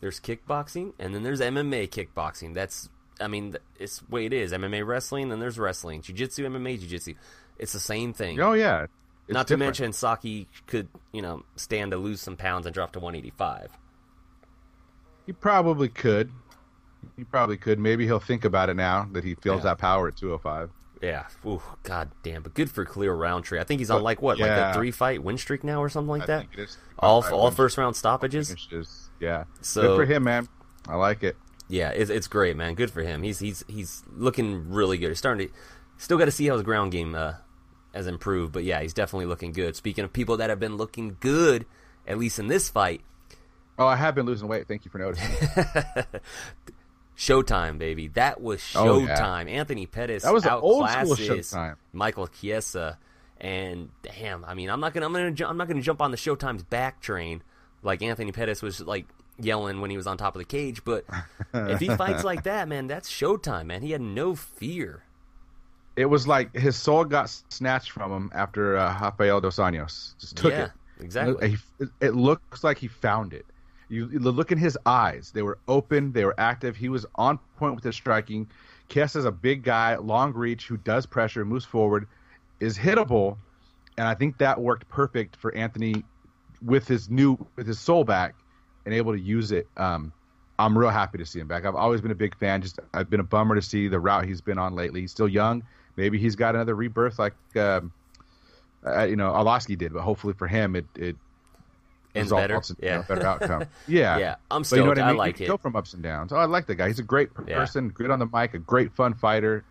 Speaker 4: There's kickboxing, and then there's MMA kickboxing. That's I mean, it's the way it is. MMA wrestling, then there's wrestling, jiu-jitsu, MMA jiu-jitsu. It's the same thing.
Speaker 5: oh yeah. It's
Speaker 4: Not to
Speaker 5: different.
Speaker 4: mention Saki could you know stand to lose some pounds and drop to 185.
Speaker 5: he probably could. He probably could. Maybe he'll think about it now that he feels
Speaker 4: Yeah.
Speaker 5: that power at 205.
Speaker 4: Yeah. Ooh, god damn. But good for Khalil Rountree. I think he's on
Speaker 5: But,
Speaker 4: like what, like a three fight win streak now or something like
Speaker 5: I
Speaker 4: that.
Speaker 5: think it is.
Speaker 4: All all first round stoppages.
Speaker 5: Finishes. Yeah.
Speaker 4: So-
Speaker 5: Good for him, man. I like it.
Speaker 4: Yeah, it's, it's great, man. Good for him. He's he's he's looking really good. He's starting to still got to see how his ground game uh, has improved, but yeah, he's definitely looking good. Speaking of people that have been looking good, at least in this fight,
Speaker 5: Oh, I have been losing weight. Thank you for noticing.
Speaker 4: Showtime, baby. That was
Speaker 5: Oh, yeah.
Speaker 4: Showtime. Anthony Pettis
Speaker 5: That was old school Showtime.
Speaker 4: Michael Chiesa, and damn, I mean, I'm not gonna, I'm gonna, I'm not gonna jump on the Showtime's back train like Anthony Pettis was like yelling when he was on top of the cage. But if he fights like that, man, that's Showtime, man. He had no fear.
Speaker 5: It was like his soul got snatched from him after uh, Rafael dos Anjos. Just took
Speaker 4: Yeah,
Speaker 5: it.
Speaker 4: exactly.
Speaker 5: He- It looks like he found it. You, you look in his eyes; they were open, they were active. He was on point with his striking. Kies is a big guy, long reach, who does pressure, moves forward, is hittable, and I think that worked perfect for Anthony with his new with his soul back and able to use it. Um, I'm real happy to see him back. I've always been a big fan. Just I've been a bummer to see the route he's been on lately. He's still young. Maybe he's got another rebirth like um, uh, you know Arlovsky did, but hopefully for him it it
Speaker 4: Ends
Speaker 5: results
Speaker 4: better.
Speaker 5: in, you know, better outcome. Yeah,
Speaker 4: Yeah, I'm
Speaker 5: But you know I
Speaker 4: I
Speaker 5: mean?
Speaker 4: like it.
Speaker 5: Go from ups and downs. Oh, I like the guy. He's a great
Speaker 4: Yeah.
Speaker 5: person, good on the mic, a great fun fighter.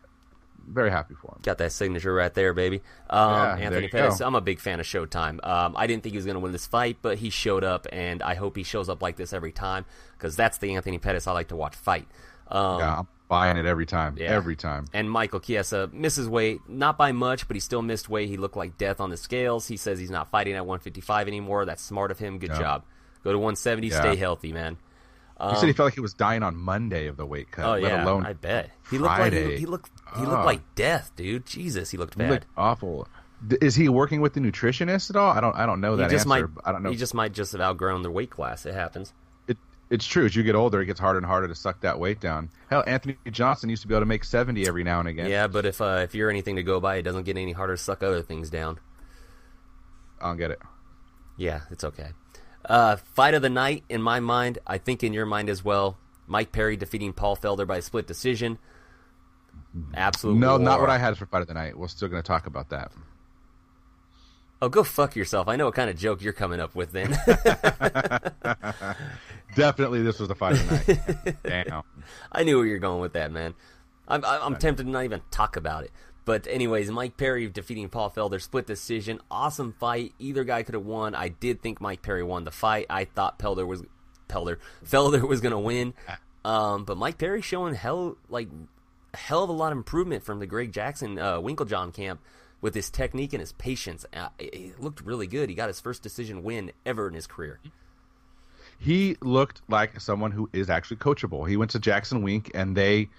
Speaker 5: very happy for him.
Speaker 4: Got that signature right there, baby. Um,
Speaker 5: Yeah,
Speaker 4: Anthony Pettis.
Speaker 5: go.
Speaker 4: I'm a big fan of Showtime. Um, I didn't think he was going to win this fight, but he showed up, and I hope he shows up like this every time because that's the Anthony Pettis I like to watch fight. Um,
Speaker 5: yeah, buying it every time.
Speaker 4: Yeah.
Speaker 5: Every time.
Speaker 4: And Michael Chiesa misses weight, not by much, but he still missed weight. He looked like death on the scales. He says he's not fighting at 155 anymore. That's smart of him. Good
Speaker 5: Yeah.
Speaker 4: job. Go to 170.
Speaker 5: Yeah.
Speaker 4: Stay healthy, man.
Speaker 5: he said he felt like he was dying on Monday of the weight cut.
Speaker 4: Oh
Speaker 5: let
Speaker 4: yeah,
Speaker 5: alone
Speaker 4: I bet he looked like
Speaker 5: Friday.
Speaker 4: he, he looked he looked like death, dude. Jesus, he looked
Speaker 5: He
Speaker 4: bad.
Speaker 5: looked awful. Is he working with the nutritionist at all? I don't. I don't know
Speaker 4: he
Speaker 5: that
Speaker 4: just
Speaker 5: answer.
Speaker 4: might.
Speaker 5: I don't know.
Speaker 4: He just might just have outgrown the weight class. It happens.
Speaker 5: It, it's true. As you get older, it gets harder and harder to suck that weight down. Hell, Anthony Johnson used to be able to make seventy every now and again.
Speaker 4: Yeah, but if uh, if you're anything to go by, it doesn't get any harder to suck other things down.
Speaker 5: I don't get it.
Speaker 4: Yeah, it's okay. Uh, fight of the night, in my mind, I think in your mind as well. Mike Perry defeating Paul Felder by split decision. Absolute.
Speaker 5: No, not what I had for fight of the night. We're still going to talk about that.
Speaker 4: Oh, go fuck yourself. I know what kind of joke you're coming up with then.
Speaker 5: Definitely, this was the the night. Damn.
Speaker 4: I knew where you're going with that, man. I'm, I'm tempted to not even talk about it. But anyways, Mike Perry defeating Paul Felder, split decision, awesome fight. Either guy could have won. I did think Mike Perry won the fight. I thought Felder was Felder Felder was gonna win. Um, but Mike Perry showing hell like hell of a lot of improvement from the Greg Jackson uh, Winkeljohn camp with his technique and his patience. Uh, it, it looked really good. He got his first decision win ever in his career.
Speaker 5: He looked like someone who is actually coachable. He went to Jackson Wink, and they.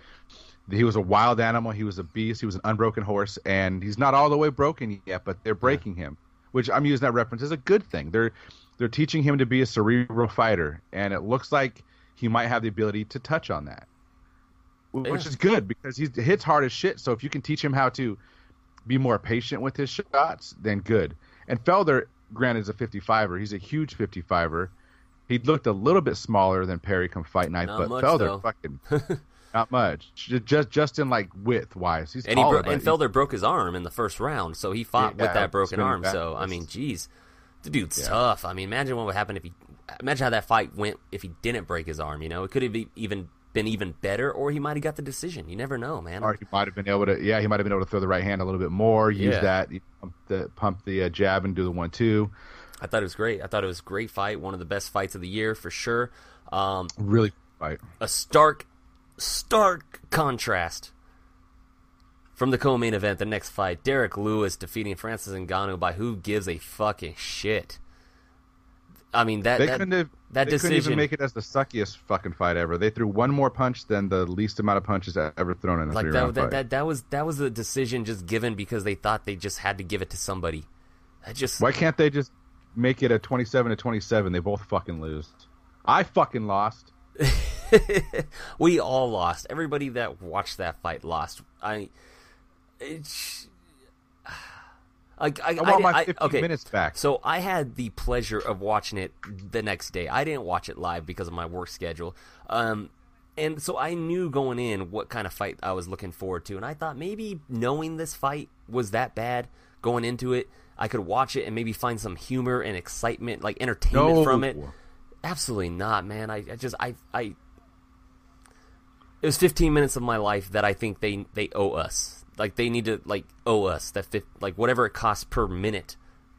Speaker 5: He was a wild animal. He was a beast. He was an unbroken horse, and he's not all the way broken yet. But they're breaking him, which I'm using that reference as a good thing. They're they're teaching him to be a cerebral fighter, and it looks like he might have the ability to touch on that, which
Speaker 4: Yeah.
Speaker 5: is good because he hits hard as shit. So if you can teach him how to be more patient with his shots, then good. And Felder, granted, is a 55er. He's a huge 55er. He looked a little bit smaller than Perry come fight night,
Speaker 4: Not
Speaker 5: but
Speaker 4: much,
Speaker 5: Felder
Speaker 4: though.
Speaker 5: fucking not much. Just just in like width wise, he's
Speaker 4: and he
Speaker 5: taller,
Speaker 4: bro- and Felder broke his arm in the first round, so he fought
Speaker 5: Yeah,
Speaker 4: with that broken arm.
Speaker 5: back.
Speaker 4: So I mean, geez, the dude's
Speaker 5: Yeah.
Speaker 4: tough. I mean, imagine what would happen if he, imagine how that fight went if he didn't break his arm. You know, it could have even been even better, or he might have got the decision. You never know, man.
Speaker 5: or he might have been able to. Yeah, he might have been able to throw the right hand a little bit more. Use
Speaker 4: Yeah.
Speaker 5: that, pump the pump the uh, jab and do the one two.
Speaker 4: I thought it was great. I thought it was a great fight, one of the best fights of the year for sure. Um,
Speaker 5: Really fight.
Speaker 4: a stark, stark contrast from the co-main event. The next fight, Derrick Lewis defeating Francis Ngannou by who gives a fucking shit. I mean that
Speaker 5: They
Speaker 4: that,
Speaker 5: couldn't have.
Speaker 4: that
Speaker 5: they
Speaker 4: decision.
Speaker 5: couldn't even make it as the suckiest fucking fight ever. They threw one more punch than the least amount of punches ever thrown in a
Speaker 4: like
Speaker 5: three
Speaker 4: that,
Speaker 5: round
Speaker 4: that,
Speaker 5: fight.
Speaker 4: that that was that was a decision just given because they thought they just had to give it to somebody. I just
Speaker 5: Why can't they just make it a twenty-seven to twenty-seven? They both fucking lose. I fucking lost.
Speaker 4: we all lost. Everybody that watched that fight lost. I it's I, I,
Speaker 5: I want my
Speaker 4: I-
Speaker 5: 15
Speaker 4: okay.
Speaker 5: minutes back.
Speaker 4: So I had the pleasure of watching it the next day. I didn't watch it live because of my work schedule. Um, and so I knew going in what kind of fight I was looking forward to. And I thought maybe knowing this fight was that bad going into it, I could watch it and maybe find some humor and excitement, like entertainment
Speaker 5: No.
Speaker 4: from it. Absolutely not, man. I, I just I I it was 15 minutes of my life that I think they they owe us. Like they need to like owe us that fif- like whatever it costs per minute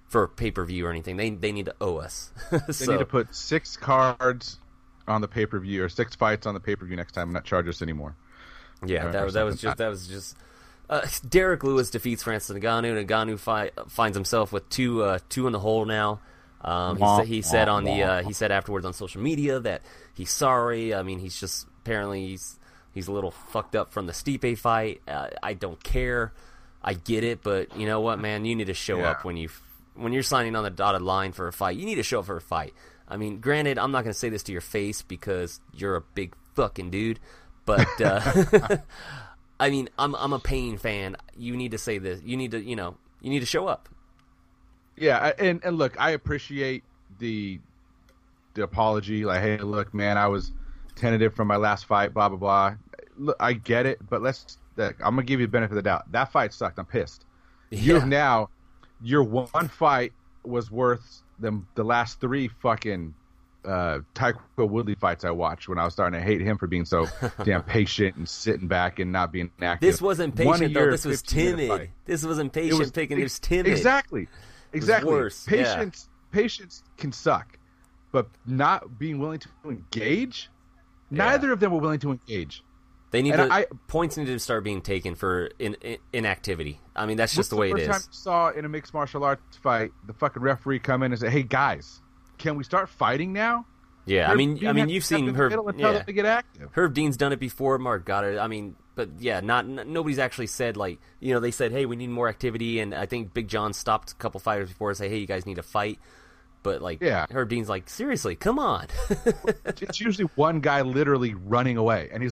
Speaker 4: for pay per view or anything. They they need to owe us.
Speaker 5: They need to put six cards on the pay per view or six fights on the pay per view next time and not charge us anymore.
Speaker 4: yeah,
Speaker 5: or
Speaker 4: that, that was just that was just. Uh, Derrick Lewis defeats Francis Ngannou, and Ngannou fi- finds himself with two uh, two in the hole now. Um, he, said, he said on the uh, he said afterwards on social media that he's sorry. I mean, he's just apparently he's he's a little fucked up from the Stipe fight. Uh, I don't care. I get it, but you know what, man? You need to show
Speaker 5: Yeah.
Speaker 4: up when you when you're signing on the dotted line for a fight. You need to show up for a fight. I mean, granted, I'm not going to say this to your face because you're a big fucking dude, but uh, I mean, I'm I'm a Pain fan. You need to say this. You need to, you know, you need to show up.
Speaker 5: Yeah, and and look, I appreciate the the apology. Like, hey, look, man, I was tentative from my last fight. Blah blah blah. Look, I get it, but let's. I'm gonna give you the benefit of the doubt. That fight sucked. I'm pissed.
Speaker 4: Yeah.
Speaker 5: You've now, your one fight was worth the the last three fucking uh, Tyquil Woodley fights I watched when I was starting to hate him for being so damn patient and sitting back and not being active.
Speaker 4: This wasn't patient though. This was timid. This wasn't patient
Speaker 5: was-
Speaker 4: picking. It was timid.
Speaker 5: Exactly, exactly.
Speaker 4: worse, yeah.
Speaker 5: Patience, patience can suck, but not being willing to engage. Neither of them were willing to engage.
Speaker 4: They need
Speaker 5: And
Speaker 4: to
Speaker 5: I-
Speaker 4: points need to start being taken for in, in, inactivity. I mean, that's just the way it
Speaker 5: first time
Speaker 4: is.
Speaker 5: you saw in a mixed martial arts fight the fucking referee come in and say, "Hey guys, can we start fighting now?"
Speaker 4: Yeah, I mean,
Speaker 5: Dean
Speaker 4: I mean, you've seen
Speaker 5: in the
Speaker 4: Herb.
Speaker 5: middle and tell
Speaker 4: Yeah.
Speaker 5: get active.
Speaker 4: Herb Dean's done it before. Mark got it. I mean, but yeah, not n- nobody's actually said like you know they said, hey, we need more activity, and I think Big John stopped a couple fighters before and say, hey, you guys need to fight. But like,
Speaker 5: Yeah.
Speaker 4: Herb Dean's like, seriously, come on.
Speaker 5: It's usually one guy literally running away, and he's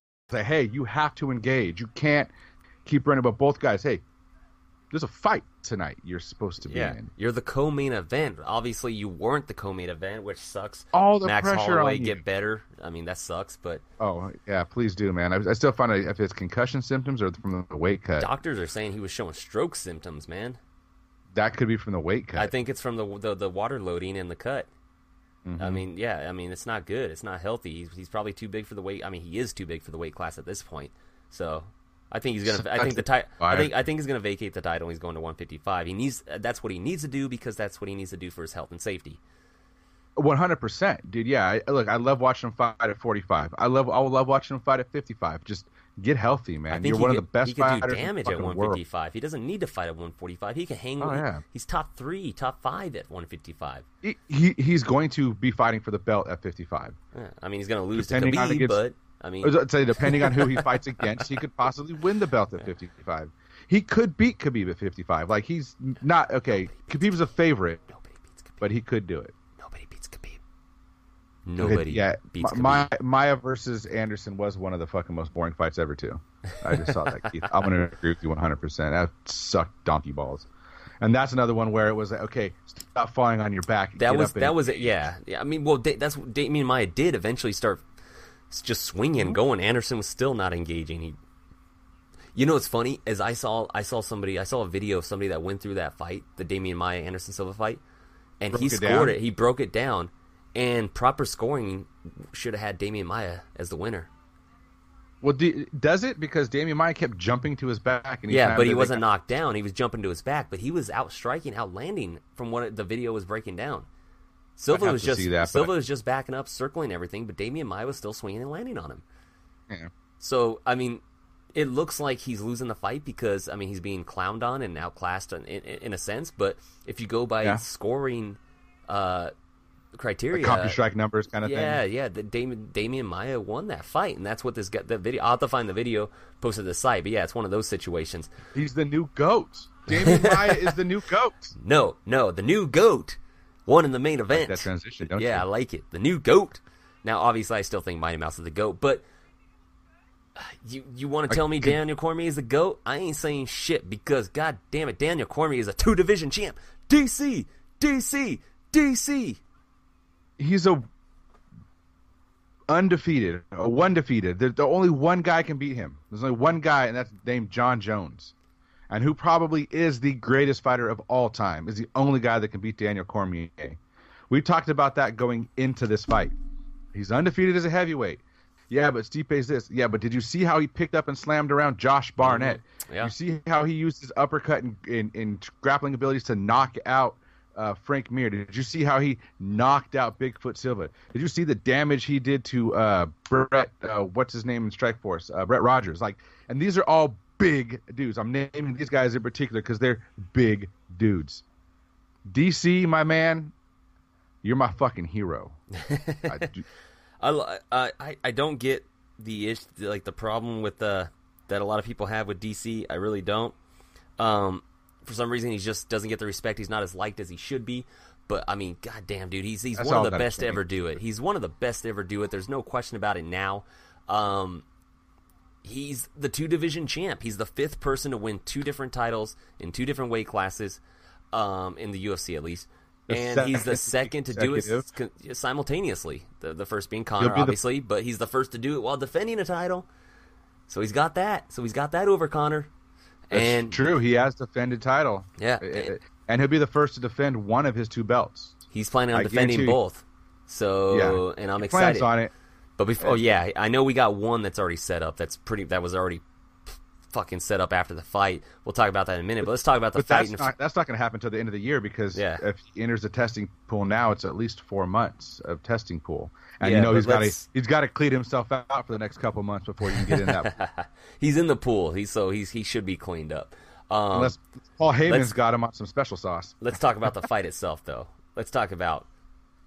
Speaker 5: Say, "Hey, you have to engage. You can't keep running." But both guys, hey, there's a fight tonight. You're supposed to be
Speaker 4: yeah,
Speaker 5: in.
Speaker 4: you're the co-main event. Obviously, you weren't the co-main event, which sucks.
Speaker 5: All the
Speaker 4: Max
Speaker 5: pressure
Speaker 4: Holloway
Speaker 5: on you.
Speaker 4: get better. I mean, that sucks. But
Speaker 5: Oh yeah, please do, man. I, I still find out if it's concussion symptoms or from the weight cut.
Speaker 4: doctors are saying he was showing stroke symptoms. Man,
Speaker 5: That could be from the weight cut.
Speaker 4: I think it's from the the, the water loading and the cut. I
Speaker 5: Mhm.
Speaker 4: mean, yeah, I mean, it's not good. It's not healthy. He's, he's probably too big for the weight. I mean, he is too big for the weight class at this point. So, I think he's gonna. I think the title. I think I think he's gonna vacate the title. He's going to 155. He needs. That's what he needs to do because that's what he needs to do for his health and safety.
Speaker 5: One hundred percent, dude. Yeah, I, look, I love watching him fight at forty-five. I love, I love watching him fight at fifty-five. Just get healthy, man. You're one
Speaker 4: could,
Speaker 5: of the best
Speaker 4: he could do
Speaker 5: fighters in the
Speaker 4: damage at
Speaker 5: fucking world.
Speaker 4: 155. He doesn't need to fight at 145. He can hang.
Speaker 5: Oh, yeah.
Speaker 4: he's top three, top five at 155.
Speaker 5: He, he he's going to be fighting for the belt at fifty-five.
Speaker 4: Yeah, I mean, he's going to lose
Speaker 5: Depending
Speaker 4: to Khabib,
Speaker 5: against-
Speaker 4: but I mean,
Speaker 5: I'd say depending on who he fights against, he could possibly win the belt at 55. He could beat Khabib at 55. Like he's not okay. Khabib's a favorite, but he could do it.
Speaker 4: Nobody
Speaker 5: yeah,
Speaker 4: beats
Speaker 5: Ma- Maia, Maia versus Anderson was one of the fucking most boring fights ever too. I just saw that. Keith. I'm gonna agree with you 100. percent That sucked donkey balls. And that's another one where it was like, okay, stop falling on your back.
Speaker 4: That was
Speaker 5: and
Speaker 4: that was it. Yeah, yeah. I mean, well, that's what Damian Maia did eventually start just swinging and going. Anderson was still not engaging. He, you know, what's funny is I saw I saw somebody I saw a video of somebody that went through that fight, the Damian Maia Anderson Silva fight, and he
Speaker 5: Broke it
Speaker 4: scored
Speaker 5: down?
Speaker 4: it. He broke it down, and proper scoring should have had Damian Maia as the winner.
Speaker 5: Well, do, does it because Damian Maia kept jumping to his back? And
Speaker 4: yeah, but he wasn't
Speaker 5: got-
Speaker 4: knocked down. He was jumping to his back, but he was out striking, out landing from what the video was breaking down. Silva was just
Speaker 5: that, but-
Speaker 4: Silva was just backing up, circling everything, but Damian Maia was still swinging and landing on him.
Speaker 5: Yeah.
Speaker 4: So I mean, it looks like he's losing the fight because I mean he's being clowned on and outclassed in, in, in a sense. But if you go by
Speaker 5: Yeah.
Speaker 4: scoring uh, criteria,
Speaker 5: Like CompuStrike numbers kind of
Speaker 4: yeah,
Speaker 5: thing.
Speaker 4: yeah. Yeah the Damien, Damian Maia won that fight, and that's what this got. The video. I'll have to find the video posted to the site, but yeah, it's one of those situations.
Speaker 5: He's the new goat. Damian Maia is the new goat.
Speaker 4: No, no, the new goat won in the main event.
Speaker 5: that transition, don't
Speaker 4: yeah,
Speaker 5: you?
Speaker 4: I like it. The new goat. Now, obviously, I still think Mighty Mouse is the goat, but uh, you you want to tell me Daniel Cormier is the goat? I ain't saying shit because god damn it, Daniel Cormier is a two division champ. DC, DC, DC.
Speaker 5: He's a undefeated, a one defeated. There's the only one guy can beat him. There's only one guy, and that's named Jon Jones, and who probably is the greatest fighter of all time. Is the only guy that can beat Daniel Cormier. We talked about that going into this fight. He's undefeated as a heavyweight. Yeah, but Stipe's this. Yeah, but did you see how he picked up and slammed around Josh Barnett?
Speaker 4: Yeah.
Speaker 5: You see how he used his uppercut and, and, and grappling abilities to knock out uh, Frank Mir? Did you see how he knocked out Bigfoot Silva? Did you see the damage he did to uh, Brett? Uh, what's his name in Strikeforce? Uh, Brett Rogers. Like, and these are all big dudes. I'm naming these guys in particular because they're big dudes. DC, my man, you're my fucking hero. I do-
Speaker 4: I, I I- I don't get the ish like the problem with the that a lot of people have with DC. I really don't. Um, for some reason, he just doesn't get the respect. He's not as liked as he should be. But I mean, goddamn, dude, he's he's
Speaker 5: That's
Speaker 4: one of the best to ever do it. He's one of the best to ever do it. There's no question about it now. Um, he's the two division champ. He's the fifth person to win two different titles in two different weight classes, um, in the UFC at least. And he's the
Speaker 5: second
Speaker 4: to do it simultaneously. The, the first being Conor,
Speaker 5: be the-
Speaker 4: obviously, but he's the first to do it while defending a title. So he's got that. So he's got that over Conor.
Speaker 5: That's
Speaker 4: and
Speaker 5: true. He has defended title.
Speaker 4: Yeah.
Speaker 5: Uh, and he'll be the first to defend one of his two belts.
Speaker 4: he's planning on
Speaker 5: I
Speaker 4: defending both. So
Speaker 5: Yeah.
Speaker 4: and I'm
Speaker 5: He
Speaker 4: excited.
Speaker 5: plans on it.
Speaker 4: But before, oh yeah, I know we got one that's already set up. That's pretty. That was already fucking set up after the fight. We'll talk about that in a minute. But let's talk about the
Speaker 5: But
Speaker 4: fight.
Speaker 5: that's not that's not going to happen until the end of the year because
Speaker 4: Yeah.
Speaker 5: if he enters the testing pool now, it's at least four months of testing pool, and
Speaker 4: Yeah,
Speaker 5: you know he's got to he's got to clean himself out for the next couple months before he can get in that.
Speaker 4: he's in the pool. He's so he's he should be cleaned up. Um,
Speaker 5: Unless Paul Heyman's got him on some special sauce.
Speaker 4: Let's talk about the fight itself, though. Let's talk about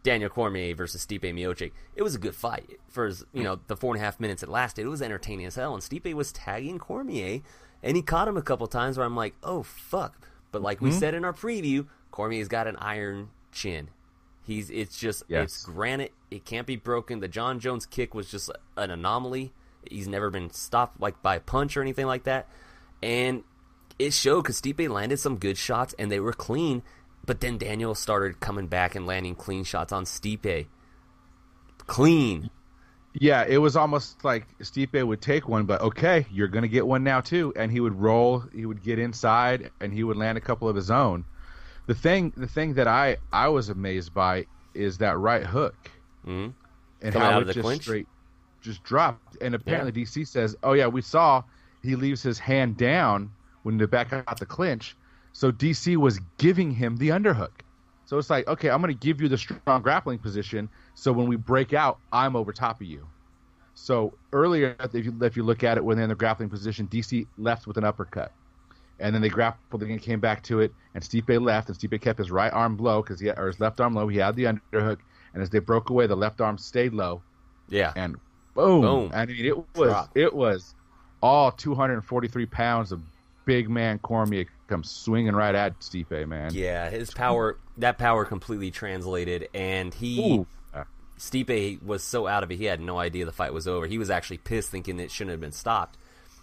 Speaker 4: Daniel Cormier versus Stipe Miocic. It was a good fight for as, you know the four and a half minutes it lasted. It was entertaining as hell, and Stipe was tagging Cormier, and he caught him a couple times where I'm like, oh fuck. But like we mm-hmm. said in our preview, Cormier's got an iron chin. He's it's just
Speaker 5: Yes.
Speaker 4: it's granite. It can't be broken. The Jon Jones kick was just an anomaly. He's never been stopped like by a punch or anything like that, and it showed because Stipe landed some good shots and they were clean, but then Daniel started coming back and landing clean shots on Stipe. Clean.
Speaker 5: Yeah, it was almost like Stipe would take one, but okay, you're going to get one now too, and he would roll, he would get inside, and he would land a couple of his own. The thing, the thing that I I was amazed by is that right hook,
Speaker 4: Mhm.
Speaker 5: and
Speaker 4: Coming
Speaker 5: how it
Speaker 4: the
Speaker 5: just
Speaker 4: clinch?
Speaker 5: straight just dropped. And apparently DC says, "Oh yeah, we saw he leaves his hand down when they back out the clinch." So DC was giving him the underhook. So it's like, okay, I'm going to give you the strong grappling position. So when we break out, I'm over top of you. So earlier, if you if you look at it when they're in the grappling position, DC left with an uppercut, and then they grappled and came back to it, and Stipe left, and Stipe kept his right arm low because he had, or his left arm low. He had the underhook, and as they broke away, the left arm stayed low,
Speaker 4: Yeah.
Speaker 5: and boom!
Speaker 4: Boom.
Speaker 5: I mean, it was
Speaker 4: Drop.
Speaker 5: it was all 243 pounds of big man Cormier comes swinging right at Stipe, man.
Speaker 4: Yeah, his power that power completely translated and he
Speaker 5: Ooh.
Speaker 4: Stipe was so out of it he had no idea the fight was over. He was actually pissed thinking it shouldn't have been stopped.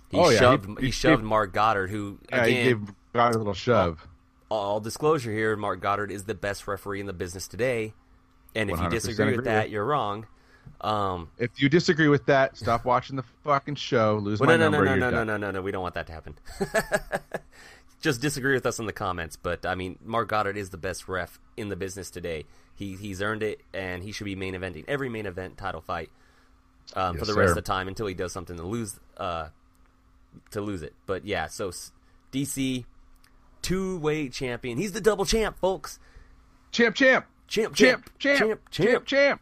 Speaker 4: He
Speaker 5: Oh, yeah,
Speaker 4: shoved
Speaker 5: he-
Speaker 4: he,
Speaker 5: he-
Speaker 4: shoved
Speaker 5: he-
Speaker 4: Marc Goddard who
Speaker 5: Yeah, he
Speaker 4: again
Speaker 5: gave God a little shove.
Speaker 4: all disclosure here, Marc Goddard is the best referee in the business today. And if you
Speaker 5: 100%
Speaker 4: disagree with
Speaker 5: agree
Speaker 4: that, you're wrong. Um,
Speaker 5: If you disagree with that, stop watching the fucking show. Lose
Speaker 4: well,
Speaker 5: my
Speaker 4: no, no,
Speaker 5: number.
Speaker 4: no, no, no, no, no, no, no. We don't want that to happen. Just disagree with us in the comments. But I mean, Marc Goddard is the best ref in the business today. He he's earned it, and he should be main eventing every main event title fight um, for
Speaker 5: Yes,
Speaker 4: the rest
Speaker 5: sir.
Speaker 4: of the time until he does something to lose uh, to lose it. But yeah, so DC two way champion. He's the double champ, folks.
Speaker 5: Champ, champ,
Speaker 4: Champ,
Speaker 5: champ,
Speaker 4: champ,
Speaker 5: champ, champ, champ.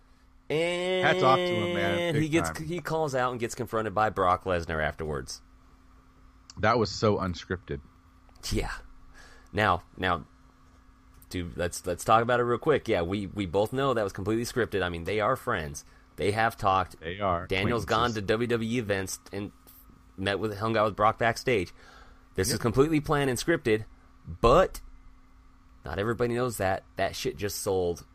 Speaker 4: And
Speaker 5: Hats off to him, man. Big
Speaker 4: he gets
Speaker 5: time.
Speaker 4: he calls out and gets confronted by Brock Lesnar afterwards.
Speaker 5: That was so unscripted.
Speaker 4: Yeah. Now, now, dude, let's let's talk about it real quick. Yeah, we we both know that was completely scripted. I mean, they are friends. They have talked.
Speaker 5: They are
Speaker 4: Daniel's gone to WWE events and met with hung out with Brock backstage. This is completely planned and scripted, but not everybody knows that that shit just sold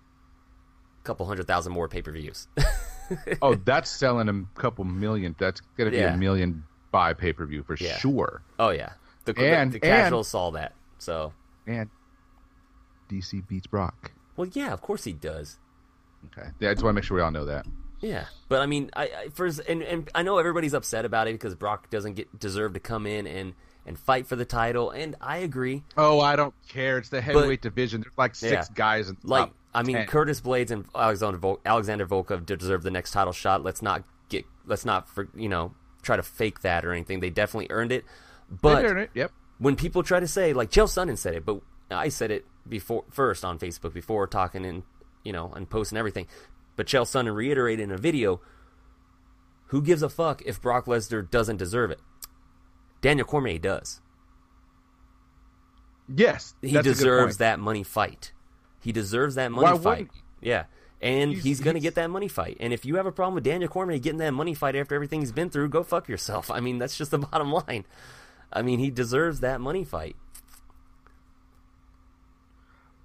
Speaker 4: couple hundred thousand more pay per views.
Speaker 5: Oh, that's selling a couple million. That's gonna be
Speaker 4: Yeah.
Speaker 5: a million buy pay per view for
Speaker 4: Yeah.
Speaker 5: sure.
Speaker 4: oh yeah, the,
Speaker 5: And-
Speaker 4: the, the casuals saw that. So
Speaker 5: And DC beats Brock.
Speaker 4: well, yeah, of course he does.
Speaker 5: Okay, yeah, I just want to make sure we all know that.
Speaker 4: Yeah, but I mean, I, I first and, and I know everybody's upset about it because Brock doesn't get deserve to come in and and fight for the title, and I agree.
Speaker 5: Oh, I don't care. It's the heavyweight division. There's like six
Speaker 4: Yeah.
Speaker 5: guys in the
Speaker 4: Like,
Speaker 5: top
Speaker 4: I mean,
Speaker 5: 10.
Speaker 4: Curtis Blaydes and Alexander Vol- Alexander Volkov deserve the next title shot. Let's not get let's not for you know try to fake that or anything. They definitely earned it.
Speaker 5: They
Speaker 4: But
Speaker 5: earned it. Yep.
Speaker 4: when people try to say like Chael Sonnen said it, but I said it before first on Facebook before talking and you know and posting everything. But Chael Sonnen reiterated in a video, "Who gives a fuck if Brock Lesnar doesn't deserve it? Daniel Cormier does.
Speaker 5: Yes,
Speaker 4: He
Speaker 5: that's a good
Speaker 4: deserves that money fight. He deserves that money
Speaker 5: Why
Speaker 4: fight.
Speaker 5: wouldn't?
Speaker 4: Yeah." And he's,
Speaker 5: He's-
Speaker 4: going to get that money fight. And if you have a problem with Daniel Cormier getting that money fight after everything he's been through, go fuck yourself. I mean, that's just the bottom line. I mean, he deserves that money fight.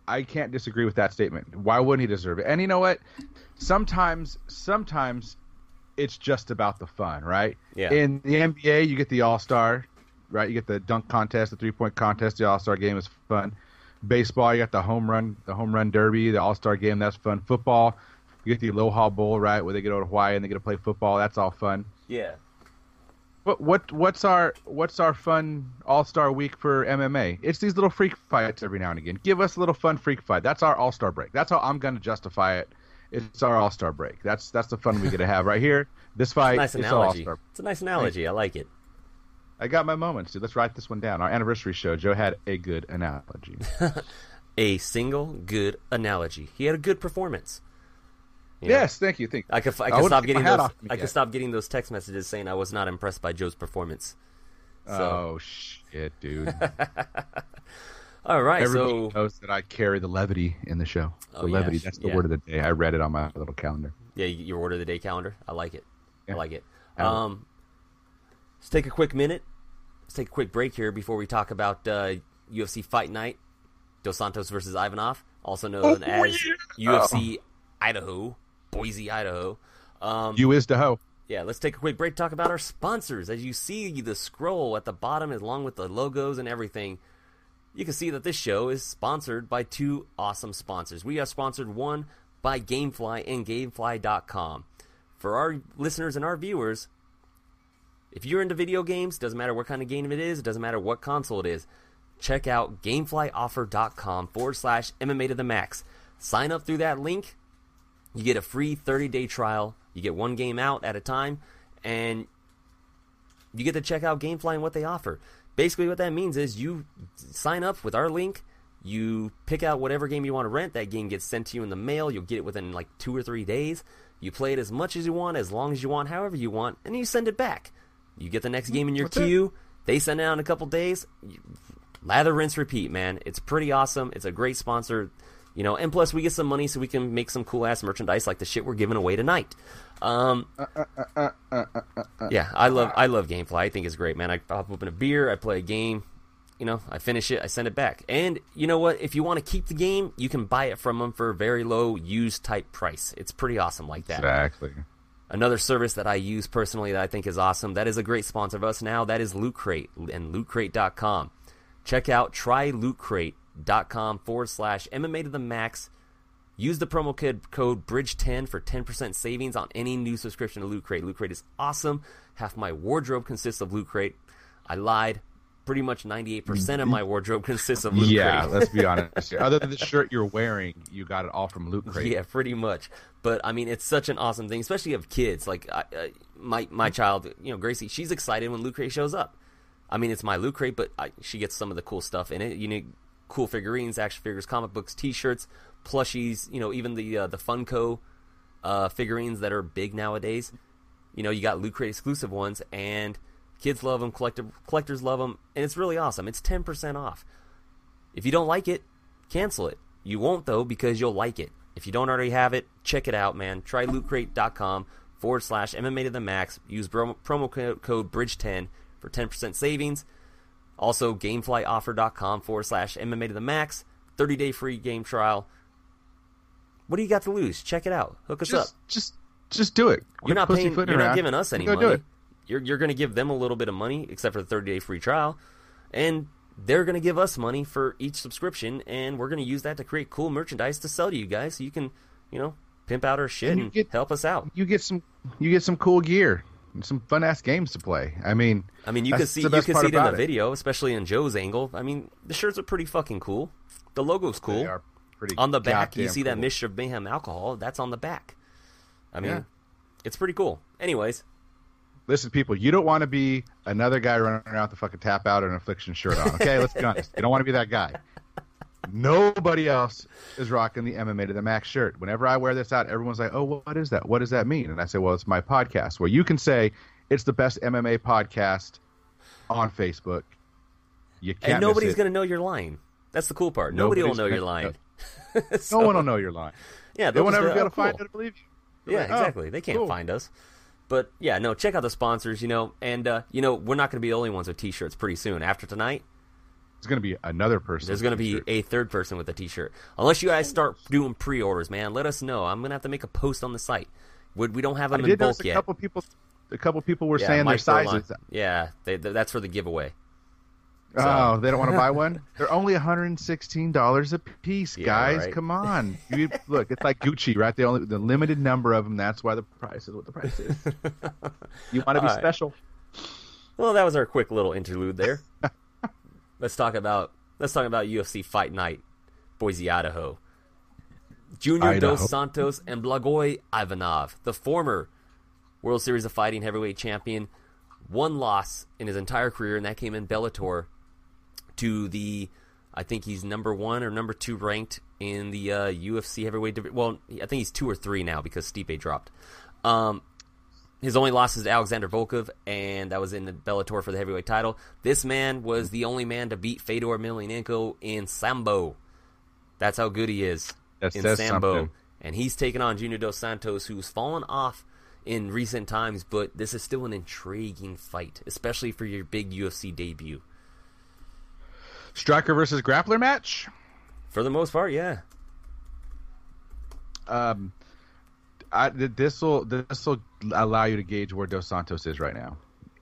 Speaker 5: I can't disagree with that statement. Why wouldn't he deserve it? And you know what? Sometimes, sometimes it's just about the fun, right?
Speaker 4: Yeah.
Speaker 5: In the NBA, you get the All Star, right? You get the dunk contest, the three point contest. The All Star game is fun. Baseball, you got the home run, the home run derby, the All Star game. That's fun. Football, you get the Aloha Bowl, right, where they get to Hawaii and they get to play football. That's all fun.
Speaker 4: Yeah.
Speaker 5: What what what's our what's our fun All Star Week for MMA? It's these little freak fights every now and again. Give us a little fun freak fight. That's our All Star break. That's how I'm going to justify it. It's our All Star break. That's that's the fun we get to have right here. This fight,
Speaker 4: Nice
Speaker 5: it's All
Speaker 4: analogy.
Speaker 5: Star.
Speaker 4: It's a nice analogy. I like it.
Speaker 5: I got my moments, dude. Let's write this one down. Our anniversary show. Joe had a good analogy.
Speaker 4: A single good analogy. He had a good performance. You know?
Speaker 5: yes, thank you. Thank you.
Speaker 4: I could, I
Speaker 5: I
Speaker 4: could
Speaker 5: wouldn't
Speaker 4: stop getting those. I could stop getting those text messages saying I was not impressed by Joe's performance. So,
Speaker 5: Oh shit, dude.
Speaker 4: all right.
Speaker 5: Everybody
Speaker 4: So,
Speaker 5: knows that I carry the levity in the show. The
Speaker 4: Oh, yeah,
Speaker 5: levity. That's the
Speaker 4: yeah.
Speaker 5: word of the day. I read it on my little calendar.
Speaker 4: yeah, your order of the day calendar. I like it. I like it.
Speaker 5: Yeah.
Speaker 4: Um, let's take a quick minute. Let's take a quick break here before we talk about uh, UFC Fight Night, Dos Santos versus Ivanov, also known as UFC Idaho, Boise, Idaho. Um,
Speaker 5: You is hoe.
Speaker 4: Yeah, let's take a quick break talk about our sponsors. As you see the scroll at the bottom, along with the logos and everything, you can see that this show is sponsored by two awesome sponsors. We are sponsored one by Gamefly and Gamefly.com. For our listeners and our viewers, if you're into video games, doesn't matter what kind of game it is, it doesn't matter what console it is, check out GameflyOffer.com forward slash MMA to the max. Sign up through that link, you get a free 30 day trial. You get one game out at a time, and you get to check out Gamefly and what they offer. Basically, what that means is you sign up with our link, you pick out whatever game you want to rent, that game gets sent to you in the mail, you'll get it within like two or three days. You play it as much as you want, as long as you want, however you want, and you send it back. You get the next mm-hmm. game in your
Speaker 5: That's it.
Speaker 4: queue, they send it out in a couple days. You- lather, rinse, repeat, man. It's pretty awesome. It's a great sponsor. You know, and plus we get some money so we can make some cool ass merchandise like the shit we're giving away tonight. Um, uh, uh, uh, yeah, I love I love GameFly. I think it's great, man. I pop open a beer, I play a game, you know, I finish it, I send it back. And you know what? If you want to keep the game, you can buy it from them for a very low used type price. It's pretty awesome like that.
Speaker 5: Exactly.
Speaker 4: Another service that I use personally that I think is awesome, that is a great sponsor of us now, that is Loot Crate and lootcrate.com. Check out trylootcrate.com forward slash MMA to the max. Use the promo code, code BRIDGE10 for 10% savings on any new subscription to Loot Crate. Loot Crate is awesome. Half my wardrobe consists of Loot Crate. I lied. Pretty much 98% of my wardrobe consists of Loot
Speaker 5: yeah,
Speaker 4: Crate.
Speaker 5: let's be honest. here. Other than the shirt you're wearing, you got it all from Loot Crate.
Speaker 4: Yeah, pretty much. But I mean, it's such an awesome thing, especially of kids. Like I, uh, my my child, you know, Gracie, she's excited when Loot Crate shows up. I mean, it's my Loot Crate, but I, she gets some of the cool stuff in it. You know, cool figurines, action figures, comic books, T-shirts, plushies. You know, even the uh, the Funko uh, figurines that are big nowadays. You know, you got Loot Crate exclusive ones, and kids love them. Collector, collectors love them, and it's really awesome. It's ten percent off. If you don't like it, cancel it. You won't though because you'll like it. If you don't already have it, check it out, man. Try lootcrate.com forward slash MMA to the max. Use promo, promo code BRIDGE10 for 10% savings. Also, gameflyoffer.com forward slash MMA to the max. 30 day free game trial. What do you got to lose? Check it out. Hook us
Speaker 5: Just,
Speaker 4: up.
Speaker 5: just, just do it.
Speaker 4: You're
Speaker 5: Quit
Speaker 4: not paying. You're not giving us any
Speaker 5: Go
Speaker 4: money.
Speaker 5: It.
Speaker 4: You're you're going to give them a little bit of money, except for the 30 day free trial, and they're going to give us money for each subscription, and we're going to use that to create cool merchandise to sell to you guys, so you can, you know, pimp out our shit
Speaker 5: And
Speaker 4: and,
Speaker 5: get-
Speaker 4: help us out.
Speaker 5: You get some, you get some cool gear, and some fun ass games to play. I mean,
Speaker 4: I mean, you can see you can see it in the
Speaker 5: about
Speaker 4: video, especially in Joe's angle. I mean, the shirts are pretty fucking cool. The logo's cool.
Speaker 5: They are pretty
Speaker 4: on the back, you see that
Speaker 5: cool.
Speaker 4: Mission of Mayhem alcohol. That's on the back. I mean,
Speaker 5: Yeah.
Speaker 4: it's pretty cool. Anyways,
Speaker 5: Listen, people, you don't want to be another guy running around with a fucking tap out and an affliction shirt on. Okay, let's be honest. You don't want to be that guy. Nobody else is rocking the MMA to the max shirt. Whenever I wear this out, everyone's like, "Oh, what is that? What does that mean?" And I say, "Well, it's my podcast, where you can say it's the best MMA podcast on Facebook. You can't.
Speaker 4: and nobody's going to know you're lying. That's the cool part. Nobody will know you're lying.
Speaker 5: No
Speaker 4: So-
Speaker 5: one will know you're lying.
Speaker 4: Yeah,
Speaker 5: They won't ever be
Speaker 4: oh,
Speaker 5: able to find oh,
Speaker 4: cool.
Speaker 5: it believe you. They're
Speaker 4: Yeah,
Speaker 5: like, oh,
Speaker 4: exactly. They can't
Speaker 5: cool.
Speaker 4: find us. But yeah, no, check out the sponsors, you know, and uh, you know, we're not going to be the only ones with t-shirts pretty soon. After tonight, there's
Speaker 5: going to be another person.
Speaker 4: There's going to be a third person with a T-shirt. Unless you guys start doing pre-orders, man, let us know. I'm going to have to make a post on the site. Would we don't have
Speaker 5: I
Speaker 4: them in
Speaker 5: did notice
Speaker 4: bulk
Speaker 5: a
Speaker 4: yet?
Speaker 5: couple people. A couple people were
Speaker 4: yeah,
Speaker 5: saying their
Speaker 4: Mike Furlong.
Speaker 5: sizes.
Speaker 4: Yeah, they, they- that's for the giveaway.
Speaker 5: Oh, they don't want to buy one. They're only 116 dollars a piece,
Speaker 4: Yeah,
Speaker 5: guys.
Speaker 4: right.
Speaker 5: Come on, you, look, it's like Gucci, right? They only the limited number of them. That's why the price is what the price is. You want to be
Speaker 4: right.
Speaker 5: special.
Speaker 4: Well, that was our quick little interlude there. let's talk about let's talk about UFC Fight Night, Boise, Idaho. Junior
Speaker 5: Idaho.
Speaker 4: Dos Santos and Blagoy Ivanov, the former World Series of Fighting heavyweight champion, one loss in his entire career, and that came in Bellator to the, I think he's number one or number two ranked in the uh, UFC heavyweight division. Well, I think he's two or three now because Stipe dropped. Um, his only loss is to Alexander Volkov, and that was in the Bellator for the heavyweight title. This man was the only man to beat Fedor Emelianenko in Sambo. That's how good he is
Speaker 5: That
Speaker 4: in Sambo.
Speaker 5: something.
Speaker 4: And he's taken on Junior Dos Santos, who's fallen off in recent times, but this is still an intriguing fight, especially for your big UFC debut.
Speaker 5: Striker versus grappler match.
Speaker 4: For the most part, yeah.
Speaker 5: Um, I, this will this will allow you to gauge where Dos Santos is right now.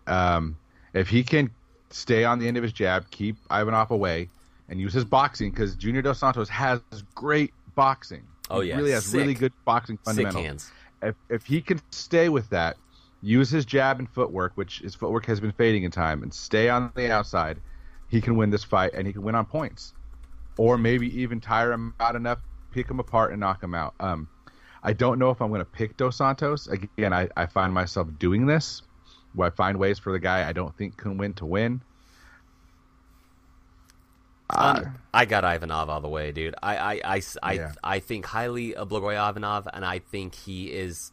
Speaker 5: Um, if he can stay on the end of his jab, keep Ivanov away, and use his boxing because Junior Dos Santos has great boxing.
Speaker 4: Oh,
Speaker 5: He
Speaker 4: yeah.
Speaker 5: really has
Speaker 4: Sick.
Speaker 5: really good boxing
Speaker 4: Sick
Speaker 5: fundamentals.
Speaker 4: hands.
Speaker 5: If if he can stay with that, use his jab and footwork, which his footwork has been fading in time, and stay on the outside, he can win this fight and he can win on points, or maybe even tire him out enough, pick him apart, and knock him out. Um, I don't know if I'm going to pick Dos Santos again. I, I find myself doing this, where I find ways for the guy I don't think can win to win.
Speaker 4: Um, I got Ivanov all the way, dude. I I, I, I,
Speaker 5: Yeah.
Speaker 4: I think highly of Blagoy Ivanov, and I think he is.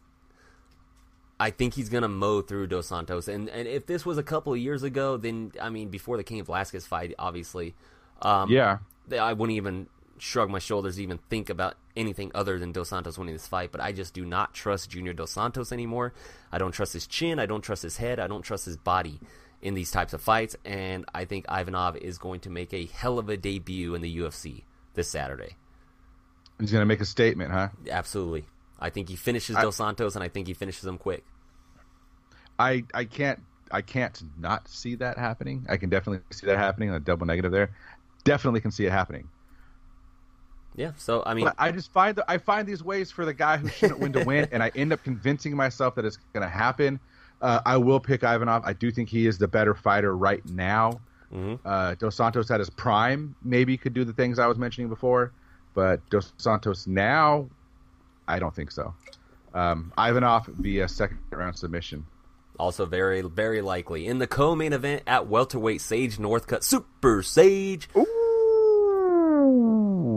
Speaker 4: I think he's gonna mow through Dos Santos, and and if this was a couple of years ago, then I mean before the Cain Velasquez fight, obviously, um,
Speaker 5: Yeah,
Speaker 4: I wouldn't even shrug my shoulders, even think about anything other than Dos Santos winning this fight. But I just do not trust Junior Dos Santos anymore. I don't trust his chin. I don't trust his head. I don't trust his body in these types of fights. And I think Ivanov is going to make a hell of a debut in the UFC this Saturday.
Speaker 5: he's going to make a statement, huh?
Speaker 4: Absolutely. I think he finishes
Speaker 5: I-
Speaker 4: Dos Santos, and I think he finishes him quick.
Speaker 5: I I can't I can't not see that happening. I can definitely see that happening. A double negative there. Definitely can see it happening.
Speaker 4: Yeah. So I mean,
Speaker 5: But I just find that I find these ways for the guy who shouldn't win to win, and I end up convincing myself that it's going to happen. Uh, I will pick Ivanov. I do think he is the better fighter right now. Uh, Dos Santos at his prime maybe could do the things I was mentioning before, but Dos Santos now, I don't think so. Um, Ivanov via second round submission.
Speaker 4: Also very very likely in the co-main event at welterweight Sage Northcutt Super Sage.
Speaker 5: Ooh,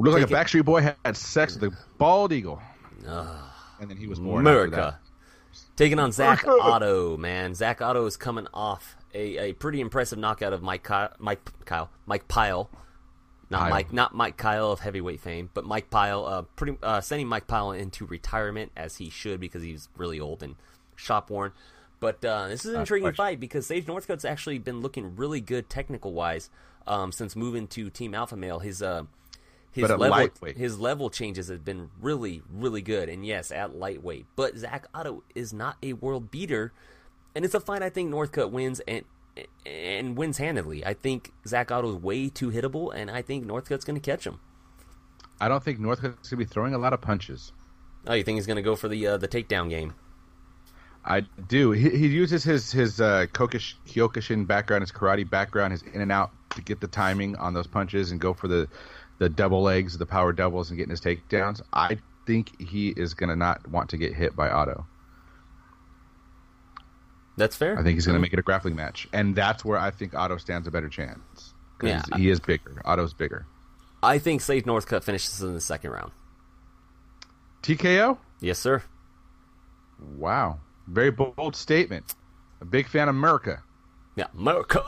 Speaker 5: looked like a. Backstreet Boy had sex with a bald eagle, and then he was born.
Speaker 4: America. Taking on Zak Ottow, man. Zak Ottow is coming off a, a pretty impressive knockout of Mike Kyle, Mike Kyle, Mike Pyle, not
Speaker 5: Pyle.
Speaker 4: Mike, not Mike Kyle of heavyweight fame, but Mike Pyle, uh, pretty uh, sending Mike Pyle into retirement as he should because he's really old and shop worn. But uh, this is an intriguing fight because Sage Northcutt's actually been looking really good technical wise um, since moving to Team Alpha Male. His uh, his level
Speaker 5: lightweight.
Speaker 4: his level changes have been really really good. And yes at lightweight. But Zak Ottow is not a world beater. And it's a fight I think Northcutt wins and and wins handedly I think Zak Ottow is way too hittable and I think Northcutt's going to catch him.
Speaker 5: I don't think Northcutt's going to be throwing a lot of punches.
Speaker 4: oh you think he's going to go for the uh, the takedown game
Speaker 5: I do. He, he uses his his uh, Kokish, Kyokushin background, his karate background, his in and out to get the timing on those punches and go for the the double legs, the power doubles, and getting his takedowns. I think he is going to not want to get hit by Ottow.
Speaker 4: that's fair
Speaker 5: I think he's going to make it a grappling match, and that's where I think Ottow stands a better chance because
Speaker 4: Yeah.
Speaker 5: he is bigger. Ottow's bigger.
Speaker 4: I think Sage Northcutt finishes in the second round
Speaker 5: TKO.
Speaker 4: yes sir
Speaker 5: Wow, very bold statement. A big fan of America.
Speaker 4: Yeah, America.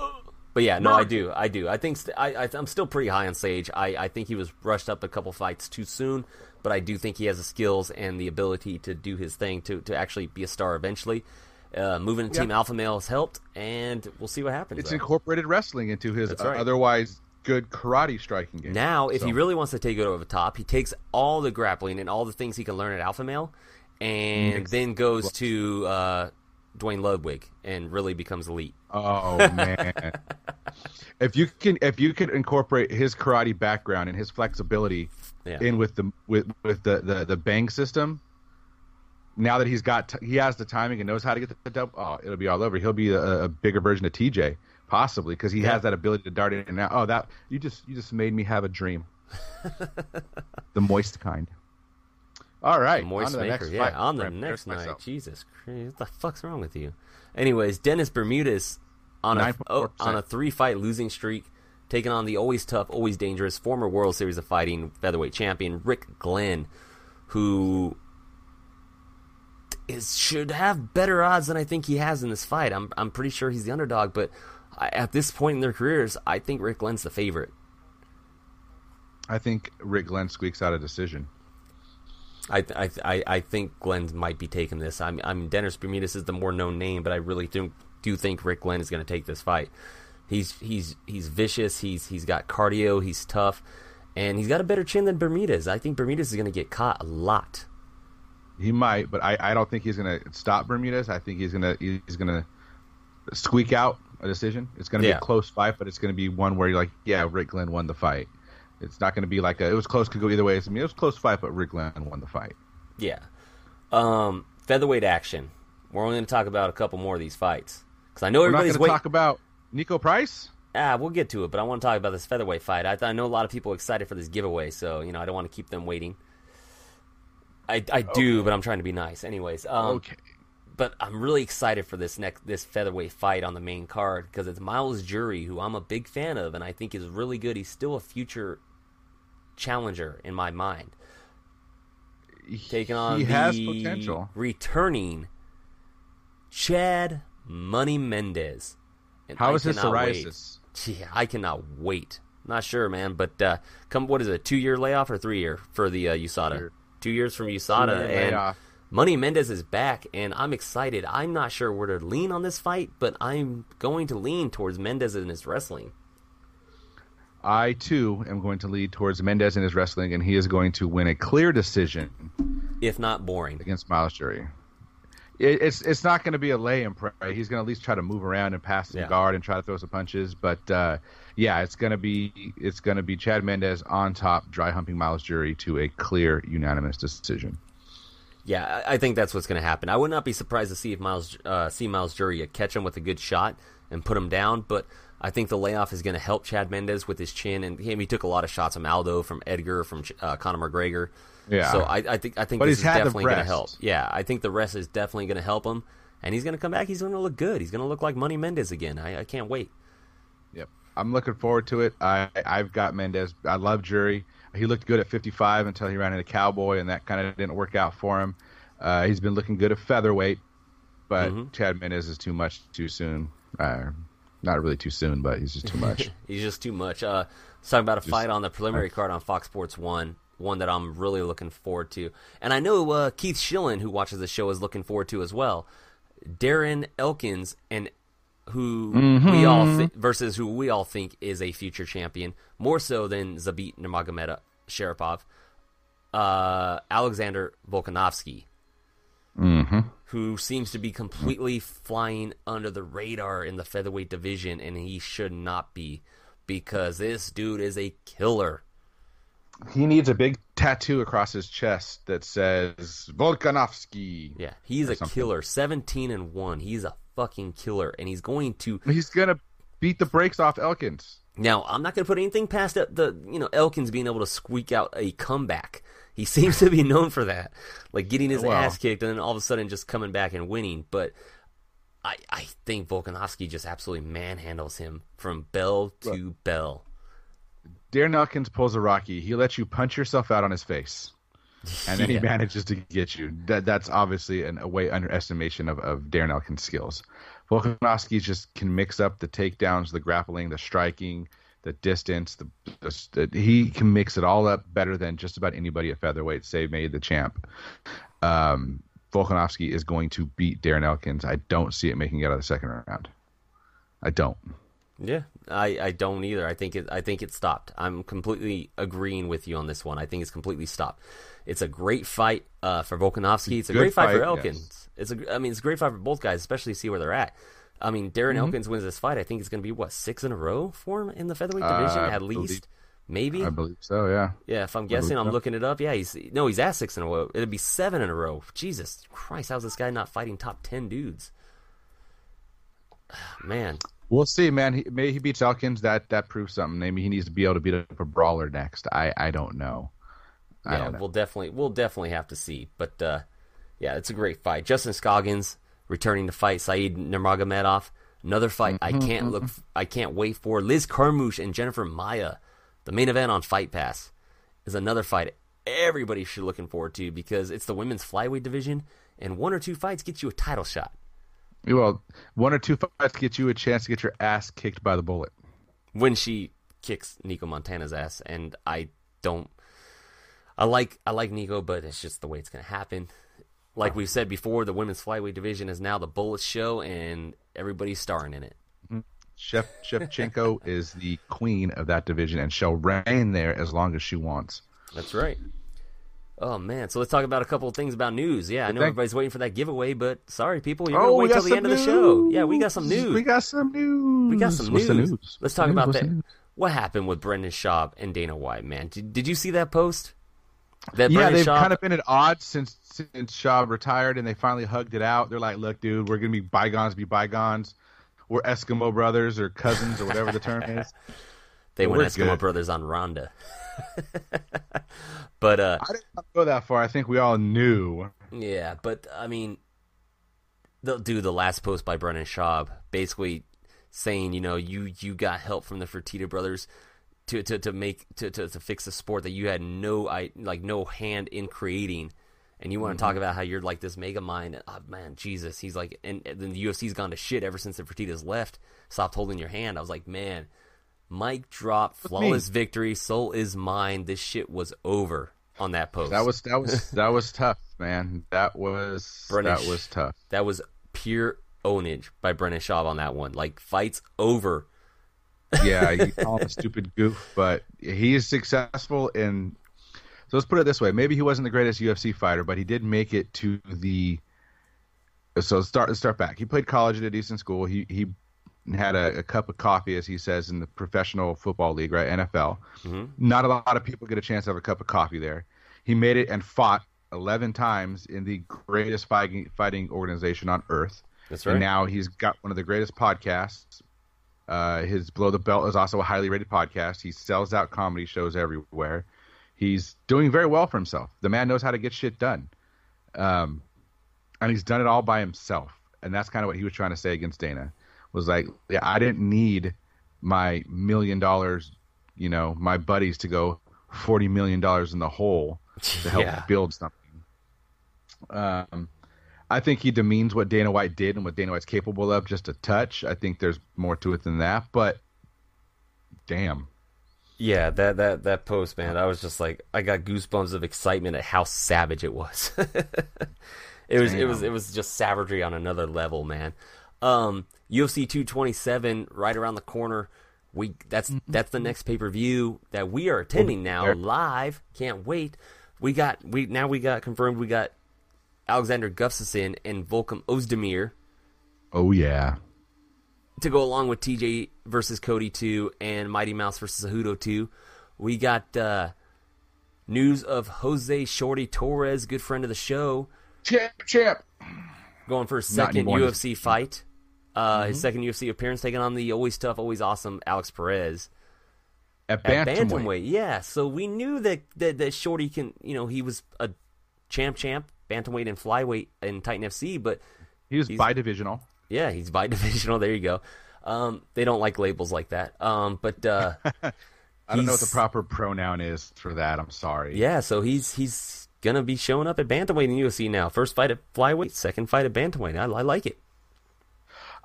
Speaker 4: But yeah, no, I do, I do. I think st- I, I, I'm still pretty high on Sage. I, I think he was rushed up a couple fights too soon, but I do think he has the skills and the ability to do his thing to, to actually be a star eventually. Uh, moving to Team Alpha Male has helped, and we'll see what happens.
Speaker 5: It's
Speaker 4: though.
Speaker 5: incorporated wrestling into his
Speaker 4: right.
Speaker 5: otherwise good karate striking game.
Speaker 4: Now, if he really wants to take it over the top, he takes all the grappling and all the things he can learn at Alpha Male, and then goes to uh, Duane Ludwig and really becomes elite.
Speaker 5: Oh man. if you can if you could incorporate his karate background and his flexibility
Speaker 4: Yeah.
Speaker 5: in with the with with the, the the bang system, now that he's got t- he has the timing and knows how to get the double, oh, it'll be all over. He'll be a, a bigger version of TJ possibly because he
Speaker 4: Yeah.
Speaker 5: has that ability to dart in and out. Oh, that you just you just made me have a dream. the moist kind. All right,
Speaker 4: The Moist
Speaker 5: on to the
Speaker 4: Maker,
Speaker 5: next
Speaker 4: yeah,
Speaker 5: fight.
Speaker 4: on the
Speaker 5: I'm
Speaker 4: next night.
Speaker 5: myself.
Speaker 4: Jesus Christ, what the fuck's wrong with you? Anyways, Dennis Bermudez on a oh, on a three fight losing streak, taking on the always tough, always dangerous former World Series of Fighting featherweight champion Rick Glenn, who is should have better odds than I think he has in this fight. I'm I'm pretty sure he's the underdog, but I, at this point in their careers, I think Rick Glenn's the favorite.
Speaker 5: I think Rick Glenn squeaks out a decision.
Speaker 4: I, I, I, I think Glenn might be taking this. I mean, I mean, Dennis Bermudez is the more known name, but I really do do think Rick Glenn is going to take this fight. He's he's he's vicious. He's he's got cardio. He's tough, and he's got a better chin than Bermudez. I think Bermudez is going to get caught a lot.
Speaker 5: He might, but I, I don't think he's going to stop Bermudez. I think he's going to he's going to squeak out a decision. It's going to be
Speaker 4: Yeah.
Speaker 5: a close fight, but it's going to be one where you're like, yeah, Rick Glenn won the fight. It's not going to be like a it was close, could go either way. I mean, it was a close fight, but Rick won the fight.
Speaker 4: Yeah. Um, featherweight action. We're only going to talk about a couple more of these fights because I know
Speaker 5: We're
Speaker 4: everybody's
Speaker 5: going to
Speaker 4: waiting.
Speaker 5: talk about Niko Price.
Speaker 4: Ah, we'll get to it, but I want to talk about this featherweight fight. I, I know a lot of people are excited for this giveaway, so you know I don't want to keep them waiting. I, I do, but I'm trying to be nice. Anyways, um,
Speaker 5: okay.
Speaker 4: but I'm really excited for this next this featherweight fight on the main card because it's Myles Jury, who I'm a big fan of, and I think is really good. He's still a future challenger in my mind. Taking on
Speaker 5: he
Speaker 4: the
Speaker 5: has potential.
Speaker 4: returning Chad Money Mendez. And
Speaker 5: How
Speaker 4: I
Speaker 5: is his
Speaker 4: wait.
Speaker 5: psoriasis?
Speaker 4: Yeah, I cannot wait. Not sure, man, but uh, come what is it? Two year layoff or three year for the uh, USADA?
Speaker 5: Year.
Speaker 4: Two years from USADA,
Speaker 5: Two-year
Speaker 4: and
Speaker 5: layoff.
Speaker 4: Money Mendez is back, and I'm excited. I'm not sure where to lean on this fight, but I'm going to lean towards Mendez in his wrestling.
Speaker 5: I too am going to lead towards Mendez in his wrestling, and he is going to win a clear decision
Speaker 4: if not boring.
Speaker 5: against Myles Jury. It, it's it's not going to be a lay and pray. He's going to at least try to move around and pass the
Speaker 4: Yeah.
Speaker 5: guard and try to throw some punches. But uh, yeah, it's going to be it's going to be Chad Mendez on top, dry humping Myles Jury to a clear unanimous decision.
Speaker 4: Yeah, I I think that's what's going to happen. I would not be surprised to see if Myles uh, see Myles Jury catch him with a good shot and put him down, but I think the layoff is going to help Chad Mendez with his chin, and he, he took a lot of shots from Aldo, from Edgar, from uh, Conor McGregor.
Speaker 5: Yeah.
Speaker 4: So I, I think I think
Speaker 5: But
Speaker 4: this is definitely going to help. Yeah, I think the rest is definitely going to help him, and he's going to come back. He's going to look good. He's going to look like Money Mendez again. I, I can't wait.
Speaker 5: Yep, I'm looking forward to it. I I've got Mendez. I love Jury. He looked good at 55 until he ran into Cowboy, and that kind of didn't work out for him. Uh, he's been looking good at featherweight, but
Speaker 4: Mm-hmm.
Speaker 5: Chad Mendez is too much too soon. Uh, not really too soon, but he's just too much.
Speaker 4: He's just too much. Uh, let's talk about a fight on the preliminary card on Fox Sports One, one that I'm really looking forward to, and I know uh, Keith Schillen, who watches the show, is looking forward to as well. Darren Elkins and who we all th- versus who we all think is a future champion, more so than Zabit Nurmagomedov Sharapov, uh, Alexander Volkanovski who seems to be completely flying under the radar in the featherweight division, and he should not be because this dude is a killer.
Speaker 5: he needs a big tattoo across his chest that says Volkanovski.
Speaker 4: Yeah, he's a
Speaker 5: something.
Speaker 4: killer. 17 and 1. He's a fucking killer, and he's going to.
Speaker 5: He's gonna beat the brakes off Elkins.
Speaker 4: Now, I'm not going to put anything past the, the, you know, Elkins being able to squeak out a comeback. He seems to be known for that, like getting his ass kicked and then all of a sudden just coming back and winning. But I, I think Volkanovski just absolutely manhandles him from bell to bell.
Speaker 5: Darren Elkins pulls a Rocky. He lets you punch yourself out on his face, and then
Speaker 4: Yeah.
Speaker 5: he manages to get you. That that's obviously an, a way underestimation of, of Darren Elkins' skills. Volkanovski just can mix up the takedowns, the grappling, the striking, the distance. The, the, the he can mix it all up better than just about anybody at featherweight, save maybe the champ. Um, Volkanovski is going to beat Darren Elkins. I don't see it making it out of the second round. I don't.
Speaker 4: Yeah, I, I don't either. I think it I think it stopped. I'm completely agreeing with you on this one. I think it's completely stopped. It's a great fight uh, for Volkanovski. It's a great fight, for Elkins.
Speaker 5: yes.
Speaker 4: It's a I mean it's a great fight for both guys, especially see where they're at. I mean, Darren
Speaker 5: Mm-hmm.
Speaker 4: Elkins wins this fight. I think it's going to be what six in a row for him in the featherweight division,
Speaker 5: Uh,
Speaker 4: at
Speaker 5: believe-
Speaker 4: least, maybe.
Speaker 5: I believe so. Yeah.
Speaker 4: Yeah, if I'm
Speaker 5: believe
Speaker 4: guessing, I'm
Speaker 5: so.
Speaker 4: looking it up. Yeah, he's no, he's at six in a row. It'd be seven in a row. Jesus Christ, how's this guy not fighting top ten dudes? Man,
Speaker 5: We'll see, man. He, maybe he beats Elkins. That that proves something. Maybe he needs to be able to beat up a brawler next. I I don't know. I
Speaker 4: yeah,
Speaker 5: don't know.
Speaker 4: we'll definitely we'll definitely have to see. But uh, yeah, it's a great fight. Justin Scoggins returning to fight Said Nurmagomedov. Another fight I
Speaker 5: Mm-hmm,
Speaker 4: can't look I can't wait for. Liz Carmouche and Jennifer Maia. The main event on Fight Pass is another fight everybody should be looking forward to because it's the women's flyweight division and one or two fights get you a title shot.
Speaker 5: Well, one or two fights get you a chance to get your ass kicked by the bullet.
Speaker 4: when she kicks Nicco Montaño's ass, and I don't. I like I like Nicco, but it's just the way it's gonna happen. Like we've said before, the women's flyweight division is now the Bullet Show, and everybody's starring in it. Mm-hmm.
Speaker 5: Chef Shevchenko is the queen of that division and shall reign there as long as she wants.
Speaker 4: That's right. Oh man, so let's talk about a couple of things about news. Yeah, I know everybody's waiting for that giveaway, but sorry, people, you're gonna
Speaker 5: Oh,
Speaker 4: wait till the end of the show. Yeah, we got some news.
Speaker 5: We got some news.
Speaker 4: We got some news.
Speaker 5: news?
Speaker 4: Let's talk about
Speaker 5: news?
Speaker 4: that.
Speaker 5: News?
Speaker 4: What happened with Brendan Schaub and Dana White, man? Did, did you see that post? That
Speaker 5: Yeah, they've
Speaker 4: Schaub,
Speaker 5: kind of been at odds since since Schaub retired, and they finally hugged it out. They're like, "Look, dude, we're gonna be bygones, be bygones. We're Eskimo brothers or cousins or whatever the term is."
Speaker 4: They went Eskimo
Speaker 5: good.
Speaker 4: Brothers on Ronda. but uh
Speaker 5: I didn't go that far. I think we all knew.
Speaker 4: yeah, but I mean they'll do the last post by Brendan Schaub basically saying, you know, you you got help from the Fertitta brothers to to, to make to, to, to fix a sport that you had no I like no hand in creating. And you want to talk mm-hmm. about how you're like this mega mind. Oh, man, Jesus. He's like, and, and then the UFC's gone to shit ever since the Fertittas left. Stopped holding your hand. I was like, man, mic drop, flawless victory, soul is mine. This shit was over on that post.
Speaker 5: That was that was that was tough, man. That was
Speaker 4: Brendan
Speaker 5: that was tough.
Speaker 4: that was pure ownage by Brendan Schaub on that one. Like fights over.
Speaker 5: Yeah, you call him a stupid goof, but he is successful in. So let's put it this way: maybe he wasn't the greatest UFC fighter, but he did make it to the. So start start back. He played college at a decent school. He he had a, a cup of coffee, as he says, in the professional football league, right? NFL. Mm-hmm. Not a lot of people get a chance to have a cup of coffee there. He made it and fought eleven times in the greatest fighting fighting organization on earth.
Speaker 4: That's right.
Speaker 5: And now he's got one of the greatest podcasts. Uh, his Below the Belt is also a highly rated podcast. He sells out comedy shows everywhere. He's doing very well for himself. The man knows how to get shit done. Um, and he's done it all by himself. And that's kind of what he was trying to say against Dana. Was like, yeah, I didn't need my million dollars, you know, my buddies to go forty million dollars in the hole to help
Speaker 4: Yeah.
Speaker 5: build something. Um, I think he demeans what Dana White did and what Dana White's capable of just a touch. I think there's more to it than that, but damn.
Speaker 4: Yeah, that that that post, man. I was just like, I got goosebumps of excitement at how savage it was. it was, it was, it was just savagery on another level, man. Um, UFC 227 right around the corner. We that's that's the next pay per view that we are attending now live. Can't wait. We got we now we got confirmed. We got Alexander Gustafsson and Volkan Ozdemir
Speaker 5: Oh yeah.
Speaker 4: to go along with TJ versus Cody 2 and Mighty Mouse versus Cejudo 2. We got uh, news of Jose Shorty Torres, good friend of the show,
Speaker 5: Champ, champ.
Speaker 4: going for his
Speaker 5: Not
Speaker 4: second. UFC fight. Uh, His second UFC appearance, taking on the always tough, always awesome Alex Perez
Speaker 5: At
Speaker 4: at
Speaker 5: bantamweight.
Speaker 4: bantamweight. Yeah, so we knew that, that that Shorty can, you know, he was a champ, champ, bantamweight and flyweight in Titan FC, but
Speaker 5: He was bi-divisional.
Speaker 4: Yeah, he's bi-divisional. There you go. Um, they don't like labels like that. Um, but uh,
Speaker 5: I don't know what the proper pronoun is for that. I'm sorry.
Speaker 4: yeah, so he's he's gonna be showing up at bantamweight in UFC now. First fight at flyweight, second fight at bantamweight. I, I like it.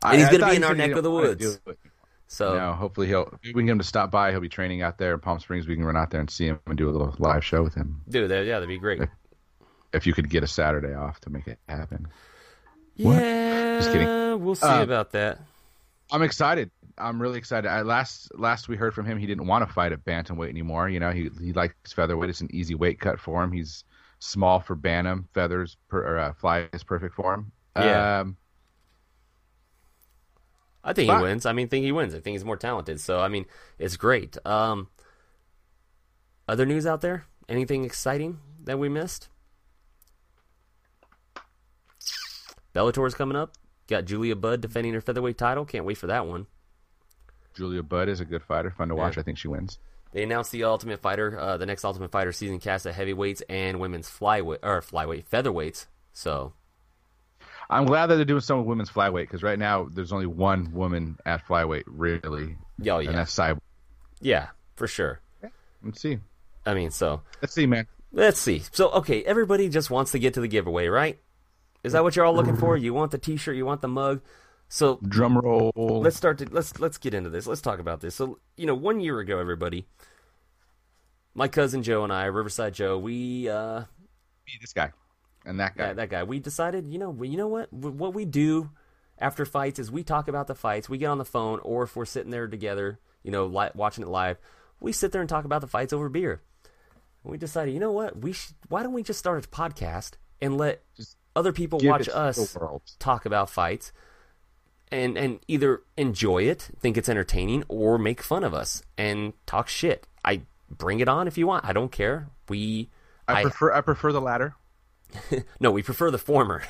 Speaker 4: And he's
Speaker 5: I
Speaker 4: gonna
Speaker 5: thought
Speaker 4: be in our neck of the woods. So
Speaker 5: No, hopefully he'll. We can get him to stop by. He'll be training out there in Palm Springs. We can run out there and see him and do a little live show with him.
Speaker 4: dude, that, yeah, that'd be great.
Speaker 5: If you could get a Saturday off to make it happen.
Speaker 4: Yeah,
Speaker 5: Just kidding.
Speaker 4: We'll see
Speaker 5: Uh,
Speaker 4: about that.
Speaker 5: I'm excited. I'm really excited. I, last last we heard from him, he didn't want to fight at bantamweight anymore. You know, he he likes featherweight. It's an easy weight cut for him. He's small for bantam. Feathers per, or uh, fly is perfect for him.
Speaker 4: Yeah.
Speaker 5: Um,
Speaker 4: I think
Speaker 5: But-
Speaker 4: he wins. I mean, think he wins. I think he's more talented. So I mean, it's great. Um, other news out there? Anything exciting that we missed? Bellator's coming up. Got Julia Budd defending her featherweight title. Can't wait for that one.
Speaker 5: Julia Budd is a good fighter, fun to watch.
Speaker 4: Yeah.
Speaker 5: I think she wins.
Speaker 4: They announced the Ultimate Fighter, uh, the next Ultimate Fighter season cast at heavyweights and women's flyweight or flyweight featherweights. So
Speaker 5: I'm glad that they're doing some women's flyweight because right now there's only one woman at flyweight really,
Speaker 4: Oh, yeah.
Speaker 5: and that's Cyborg.
Speaker 4: yeah, for sure.
Speaker 5: Let's see.
Speaker 4: I mean, so
Speaker 5: Let's see, man.
Speaker 4: Let's see. So, okay, everybody just wants to get to the giveaway, right? Is that what you're all looking for? You want the T-shirt, you want the mug. So
Speaker 5: Drum roll.
Speaker 4: let's start to let's let's get into this. Let's talk about this. So, you know, one year ago, everybody, my cousin Joe and I, Riverside Joe, we uh,
Speaker 5: be this guy and that guy.
Speaker 4: that, that guy, we decided, you know, we- you know what, what we do after fights is we talk about the fights. We get on the phone, or if we're sitting there together, you know, li- watching it live, we sit there and talk about the fights over beer. And we decided, you know what, we sh- why don't we just start a podcast and let
Speaker 5: Just
Speaker 4: other people
Speaker 5: give
Speaker 4: watch us talk about fights and and either enjoy it, think it's entertaining, or make fun of us and talk shit. I bring it on if you want. I don't care. We
Speaker 5: I, prefer I prefer the latter.
Speaker 4: no, we prefer the former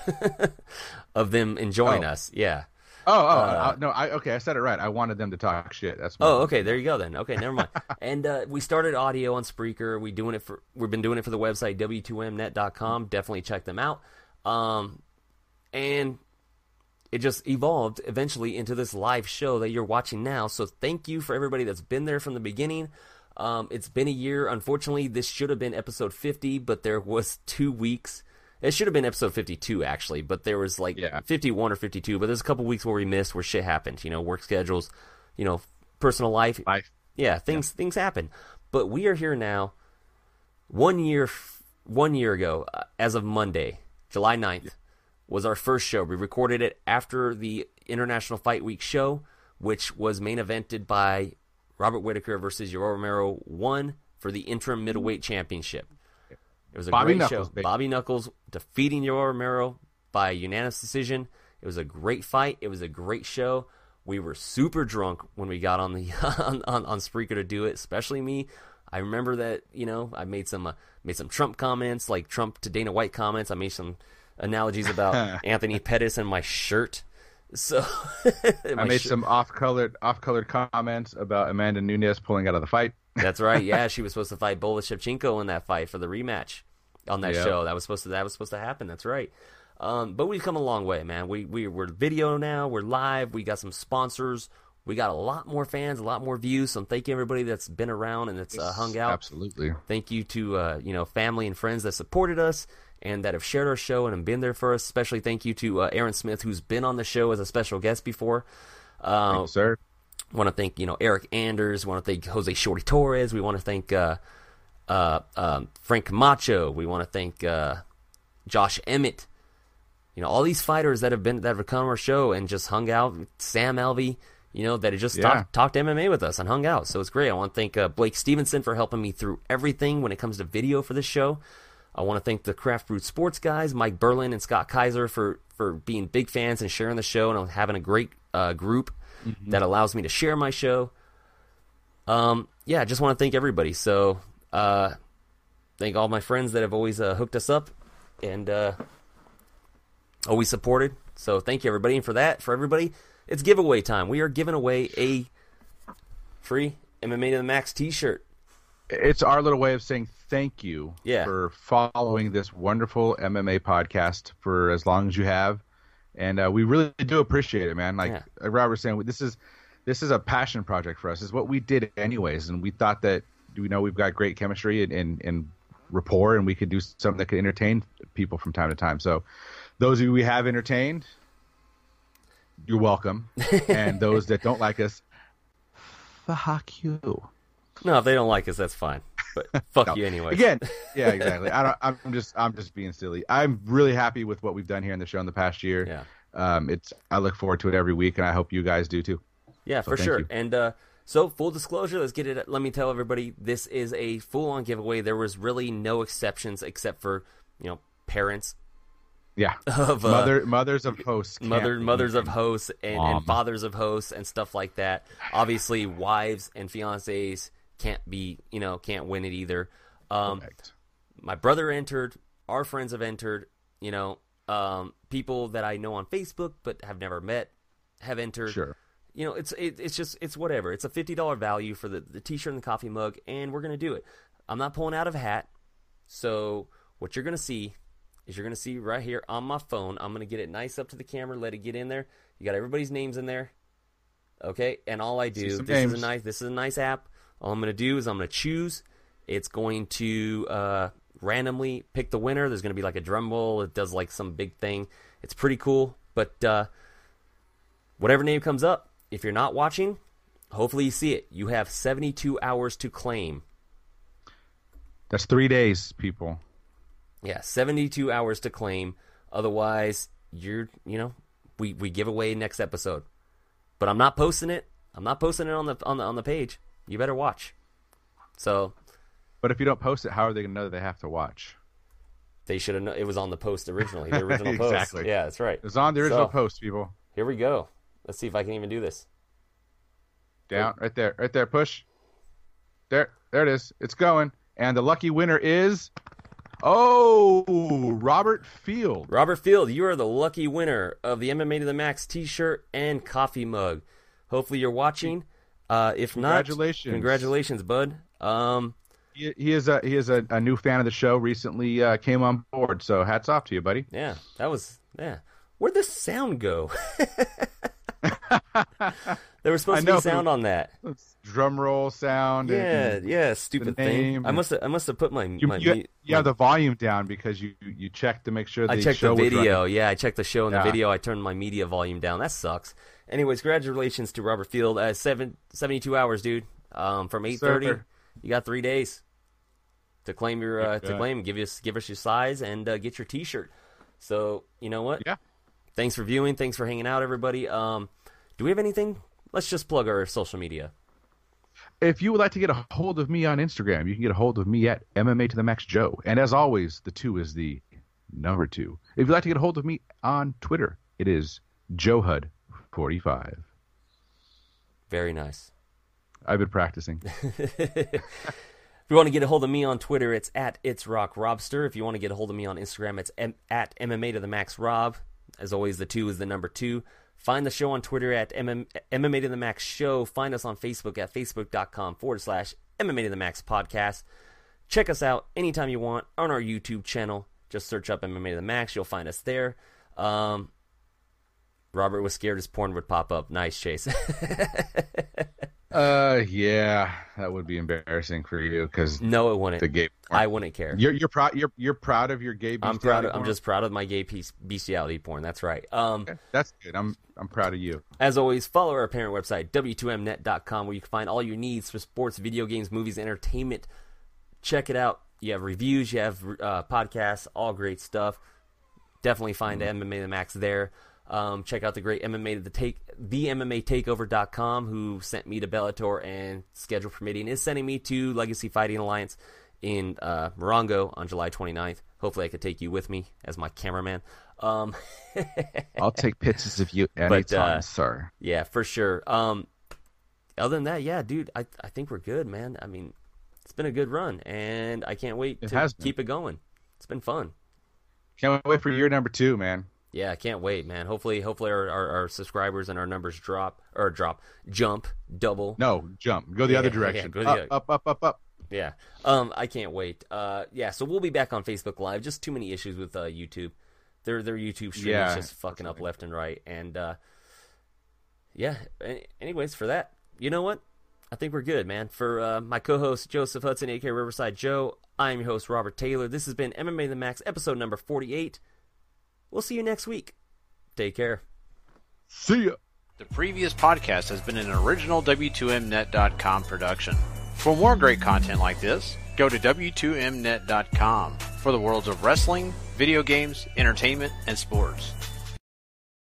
Speaker 4: of them enjoying
Speaker 5: Oh.
Speaker 4: us. Yeah.
Speaker 5: Oh, oh, uh, no, I okay, I said it right. I wanted them to talk shit. That's my-
Speaker 4: Oh, okay. There you go then. Okay, never mind. and uh, we started audio on Spreaker. We doing it for. We've been doing it for the website w2mnet.com. Definitely check them out. Um, and it just evolved eventually into this live show that you're watching now. So thank you for everybody that's been there from the beginning. Um, it's been a year. Unfortunately, this should have been episode 50, but there was two weeks. It should have been episode 52 actually, but there was like
Speaker 5: Yeah.
Speaker 4: 51 or 52. But there's a couple weeks where we missed, where shit happened. You know, work schedules, you know, personal life.
Speaker 5: Life.
Speaker 4: Yeah, things things happen. But we are here now. One year, one year ago, uh, as of Monday, July 9th, was our first show. We recorded it after the International Fight Week show, which was main evented by Robert Whitaker versus Yoel Romero, one for the interim middleweight championship. It was a
Speaker 5: Bobby
Speaker 4: great
Speaker 5: Knuckles,
Speaker 4: show.
Speaker 5: baby.
Speaker 4: Bobby Knuckles defeating Yoel Romero by unanimous decision. It was a great fight. It was a great show. We were super drunk when we got on the on, on, on Spreaker to do it, especially me. I remember that you know I made some uh, made some Trump comments, like Trump to Dana White comments. I made some analogies about Anthony Pettis and my shirt. So
Speaker 5: I made some off-colored off-colored comments about Amanda Nunes pulling out of the fight.
Speaker 4: That's right. Yeah, she was supposed to fight Bola Shevchenko in that fight for the rematch on that
Speaker 5: Yep.
Speaker 4: show. That was supposed to that was supposed to happen. That's right. Um, but we've come a long way, man. We we we're video now. We're live. We got some sponsors. We got a lot more fans, a lot more views. So thank you everybody that's been around and that's uh, hung out.
Speaker 5: Absolutely.
Speaker 4: Thank you to uh, you know family and friends that supported us and that have shared our show and have been there for us. Especially thank you to uh, Aaron Smith, who's been on the show as a special guest before. Uh,
Speaker 5: Thank you, sir.
Speaker 4: want to thank you know Eryk Anders. Want to thank Jose Shorty Torres. We want to thank uh, uh, um, Frank Macho. We want to thank uh, Josh Emmett. You know all these fighters that have been that have come on our show and just hung out. Sam Alvey. You know that have just
Speaker 5: Yeah.
Speaker 4: talked, talked MMA with us and hung out. So it's great. I want to thank uh, Blake Stevenson for helping me through everything when it comes to video for this show. I want to thank the Craft Brewed Sports guys, Mike Berlin and Scott Kaiser, for for being big fans and sharing the show and having a great uh, group that allows me to share my show. Um, yeah, I just want to thank everybody. So, uh, thank all my friends that have always uh, hooked us up and uh, always supported. So, thank you everybody. And for that, for everybody, it's giveaway time. We are giving away a free MMA to the Max T-shirt.
Speaker 5: It's our little way of saying thank you
Speaker 4: Yeah.
Speaker 5: for following this wonderful MMA podcast for as long as you have, and uh, we really do appreciate it, man. Like
Speaker 4: Yeah.
Speaker 5: Robert was saying, this is this is a passion project for us. It's what we did anyways, and we thought that we know we've got great chemistry and, and, and rapport, and we could do something that could entertain people from time to time. So, those of you we have entertained, you're welcome, and those that don't like us, fuck you.
Speaker 4: No, if they don't like us, that's fine. But fuck
Speaker 5: No.
Speaker 4: you anyway.
Speaker 5: Again, yeah, exactly. I don't, I'm just I'm just being silly. I'm really happy with what we've done here in the show in the past year.
Speaker 4: Yeah.
Speaker 5: Um, it's I look forward to it every week, and I hope you guys do too.
Speaker 4: Yeah,
Speaker 5: So
Speaker 4: for sure.
Speaker 5: you.
Speaker 4: And uh, so, full disclosure, let's get it. Let me tell everybody, this is a full-on giveaway. There was really no exceptions except for you know parents
Speaker 5: Yeah.
Speaker 4: of uh,
Speaker 5: Mother, mothers of hosts.
Speaker 4: mother mothers of hosts and, and fathers of hosts and stuff like that. Obviously, wives and fiancés can't be you know can't win it either. Um, my brother entered. Our friends have entered. You know, um, people that I know on Facebook but have never met have entered.
Speaker 5: Sure.
Speaker 4: You know, it's it, it's just it's whatever. It's a fifty dollar value for the the t-shirt and the coffee mug, and we're gonna do it. I'm not pulling out of a hat. So what you're gonna see is you're gonna see right here on my phone. I'm gonna get it nice up to the camera, let it get in there. You got everybody's names in there. Okay, and all I do this is a nice this is a nice app. All I'm gonna do is I'm gonna choose. It's going to uh, randomly pick the winner. There's gonna be like a drum roll. It does like some big thing. It's pretty cool. But uh, whatever name comes up, if you're not watching, hopefully you see it. You have 72 hours to claim.
Speaker 5: That's three days, people.
Speaker 4: Yeah, 72 hours to claim. Otherwise, you're, you know, we, we give away next episode. But I'm not posting it. I'm not posting it on the on the on the page. You better watch. So
Speaker 5: But if you don't post it, how are they going to know that they have to watch?
Speaker 4: they should have known it was on the post originally. The original post.
Speaker 5: Exactly.
Speaker 4: Yeah, that's right.
Speaker 5: It's on the original
Speaker 4: So,
Speaker 5: post, people.
Speaker 4: Here we go. Let's see if I can even do this.
Speaker 5: Down, right there, right there. Push. There, there it is. It's going, and the lucky winner is, oh, Robert Field.
Speaker 4: Robert Field, you are the lucky winner of the MMA to the Max T-shirt and coffee mug. Hopefully, you're watching. Uh, if not,
Speaker 5: Congratulations.
Speaker 4: congratulations, bud. Um,
Speaker 5: He, he is a he is a, a new fan of the show. Recently uh, came on board, so hats off to you, buddy.
Speaker 4: yeah, that was yeah. Where'd the sound go? there was supposed to be sound on that.
Speaker 5: Drum roll sound.
Speaker 4: Yeah,
Speaker 5: and
Speaker 4: yeah, stupid thing. I must have, I must have put my
Speaker 5: You,
Speaker 4: my,
Speaker 5: you, you have the volume down because you you checked to make sure the
Speaker 4: I checked the video. Yeah, I checked the show and
Speaker 5: Yeah.
Speaker 4: the video. I turned my media volume down. That sucks. Anyways, congratulations to Robert Field. Uh, seven, 72 hours, dude. Um, from eight thirty, you got three days to claim your uh, to claim. Give us give us your size and uh, get your T-shirt. So you know what?
Speaker 5: Yeah.
Speaker 4: Thanks for viewing. Thanks for hanging out, everybody. Um, do we have anything? Let's just plug our social media.
Speaker 5: If you would like to get a hold of me on Instagram, you can get a hold of me at MMA to the Max Joe. And as always, the two is the number two. If you'd like to get a hold of me on Twitter, it is JoeHud45.
Speaker 4: Very nice.
Speaker 5: I've been practicing.
Speaker 4: If you want to get a hold of me on Twitter, it's at It's Rock Robster. If you want to get a hold of me on Instagram, it's M- at MMA to the Max Rob. As always, the two is the number two. Find the show on Twitter at MM- MMA to the Max Show. Find us on Facebook at facebook.com forward slash MMA to the Max Podcast. Check us out anytime you want on our YouTube channel. Just search up MMA to the Max. You'll find us there. Um, Robert was scared his porn would pop up. Nice, Chase.
Speaker 5: uh, yeah, that would be embarrassing for you because
Speaker 4: no, it wouldn't.
Speaker 5: the gay. porn.
Speaker 4: I wouldn't care.
Speaker 5: You're you're proud. You're you're proud of your gay.
Speaker 4: I'm proud. Of, I'm just proud of my gay piece, bestiality porn. That's right. Um,
Speaker 5: Okay, That's good. I'm I'm proud of you.
Speaker 4: as always, follow our parent website w2mnet.com where you can find all your needs for sports, video games, movies, entertainment. Check it out. You have reviews, you have uh, podcasts, all great stuff. Definitely find MMA the Max there. Um, check out the great MMA the take the MMA takeover.com who sent me to Bellator and schedule permitting is sending me to Legacy Fighting Alliance in uh, Morongo on July 29th. Hopefully I could take you with me as my cameraman. Um,
Speaker 5: I'll take pictures of you anytime,
Speaker 4: uh,
Speaker 5: sir.
Speaker 4: yeah, for sure. Um, other than that, yeah, dude, I I think we're good, man. I mean, it's been a good run, and I can't wait
Speaker 5: It
Speaker 4: to keep it going. It's been fun.
Speaker 5: Can't wait for year number two, man.
Speaker 4: Yeah, I can't wait, man. Hopefully, hopefully our, our, our subscribers and our numbers drop or drop, jump, double.
Speaker 5: No, jump. Go the
Speaker 4: Yeah,
Speaker 5: other
Speaker 4: yeah,
Speaker 5: direction.
Speaker 4: go the
Speaker 5: up,
Speaker 4: other-
Speaker 5: up, up, up, up.
Speaker 4: Yeah. Um, I can't wait. Uh, yeah. So we'll be back on Facebook Live. Just too many issues with uh, YouTube. Their their YouTube stream
Speaker 5: Yeah,
Speaker 4: is just fucking up left and right. And uh, yeah. a- Anyways, for that, you know what? I think we're good, man. For uh, my co-host Joseph Hudson, aka Riverside Joe, I'm your host Robert Taylor. This has been MMA the Max, episode number 48. We'll see you next week. Take care.
Speaker 5: See ya.
Speaker 10: The previous podcast has been an original W2Mnet.com production. For more great content like this, go to W2Mnet.com for the worlds of wrestling, video games, entertainment, and sports.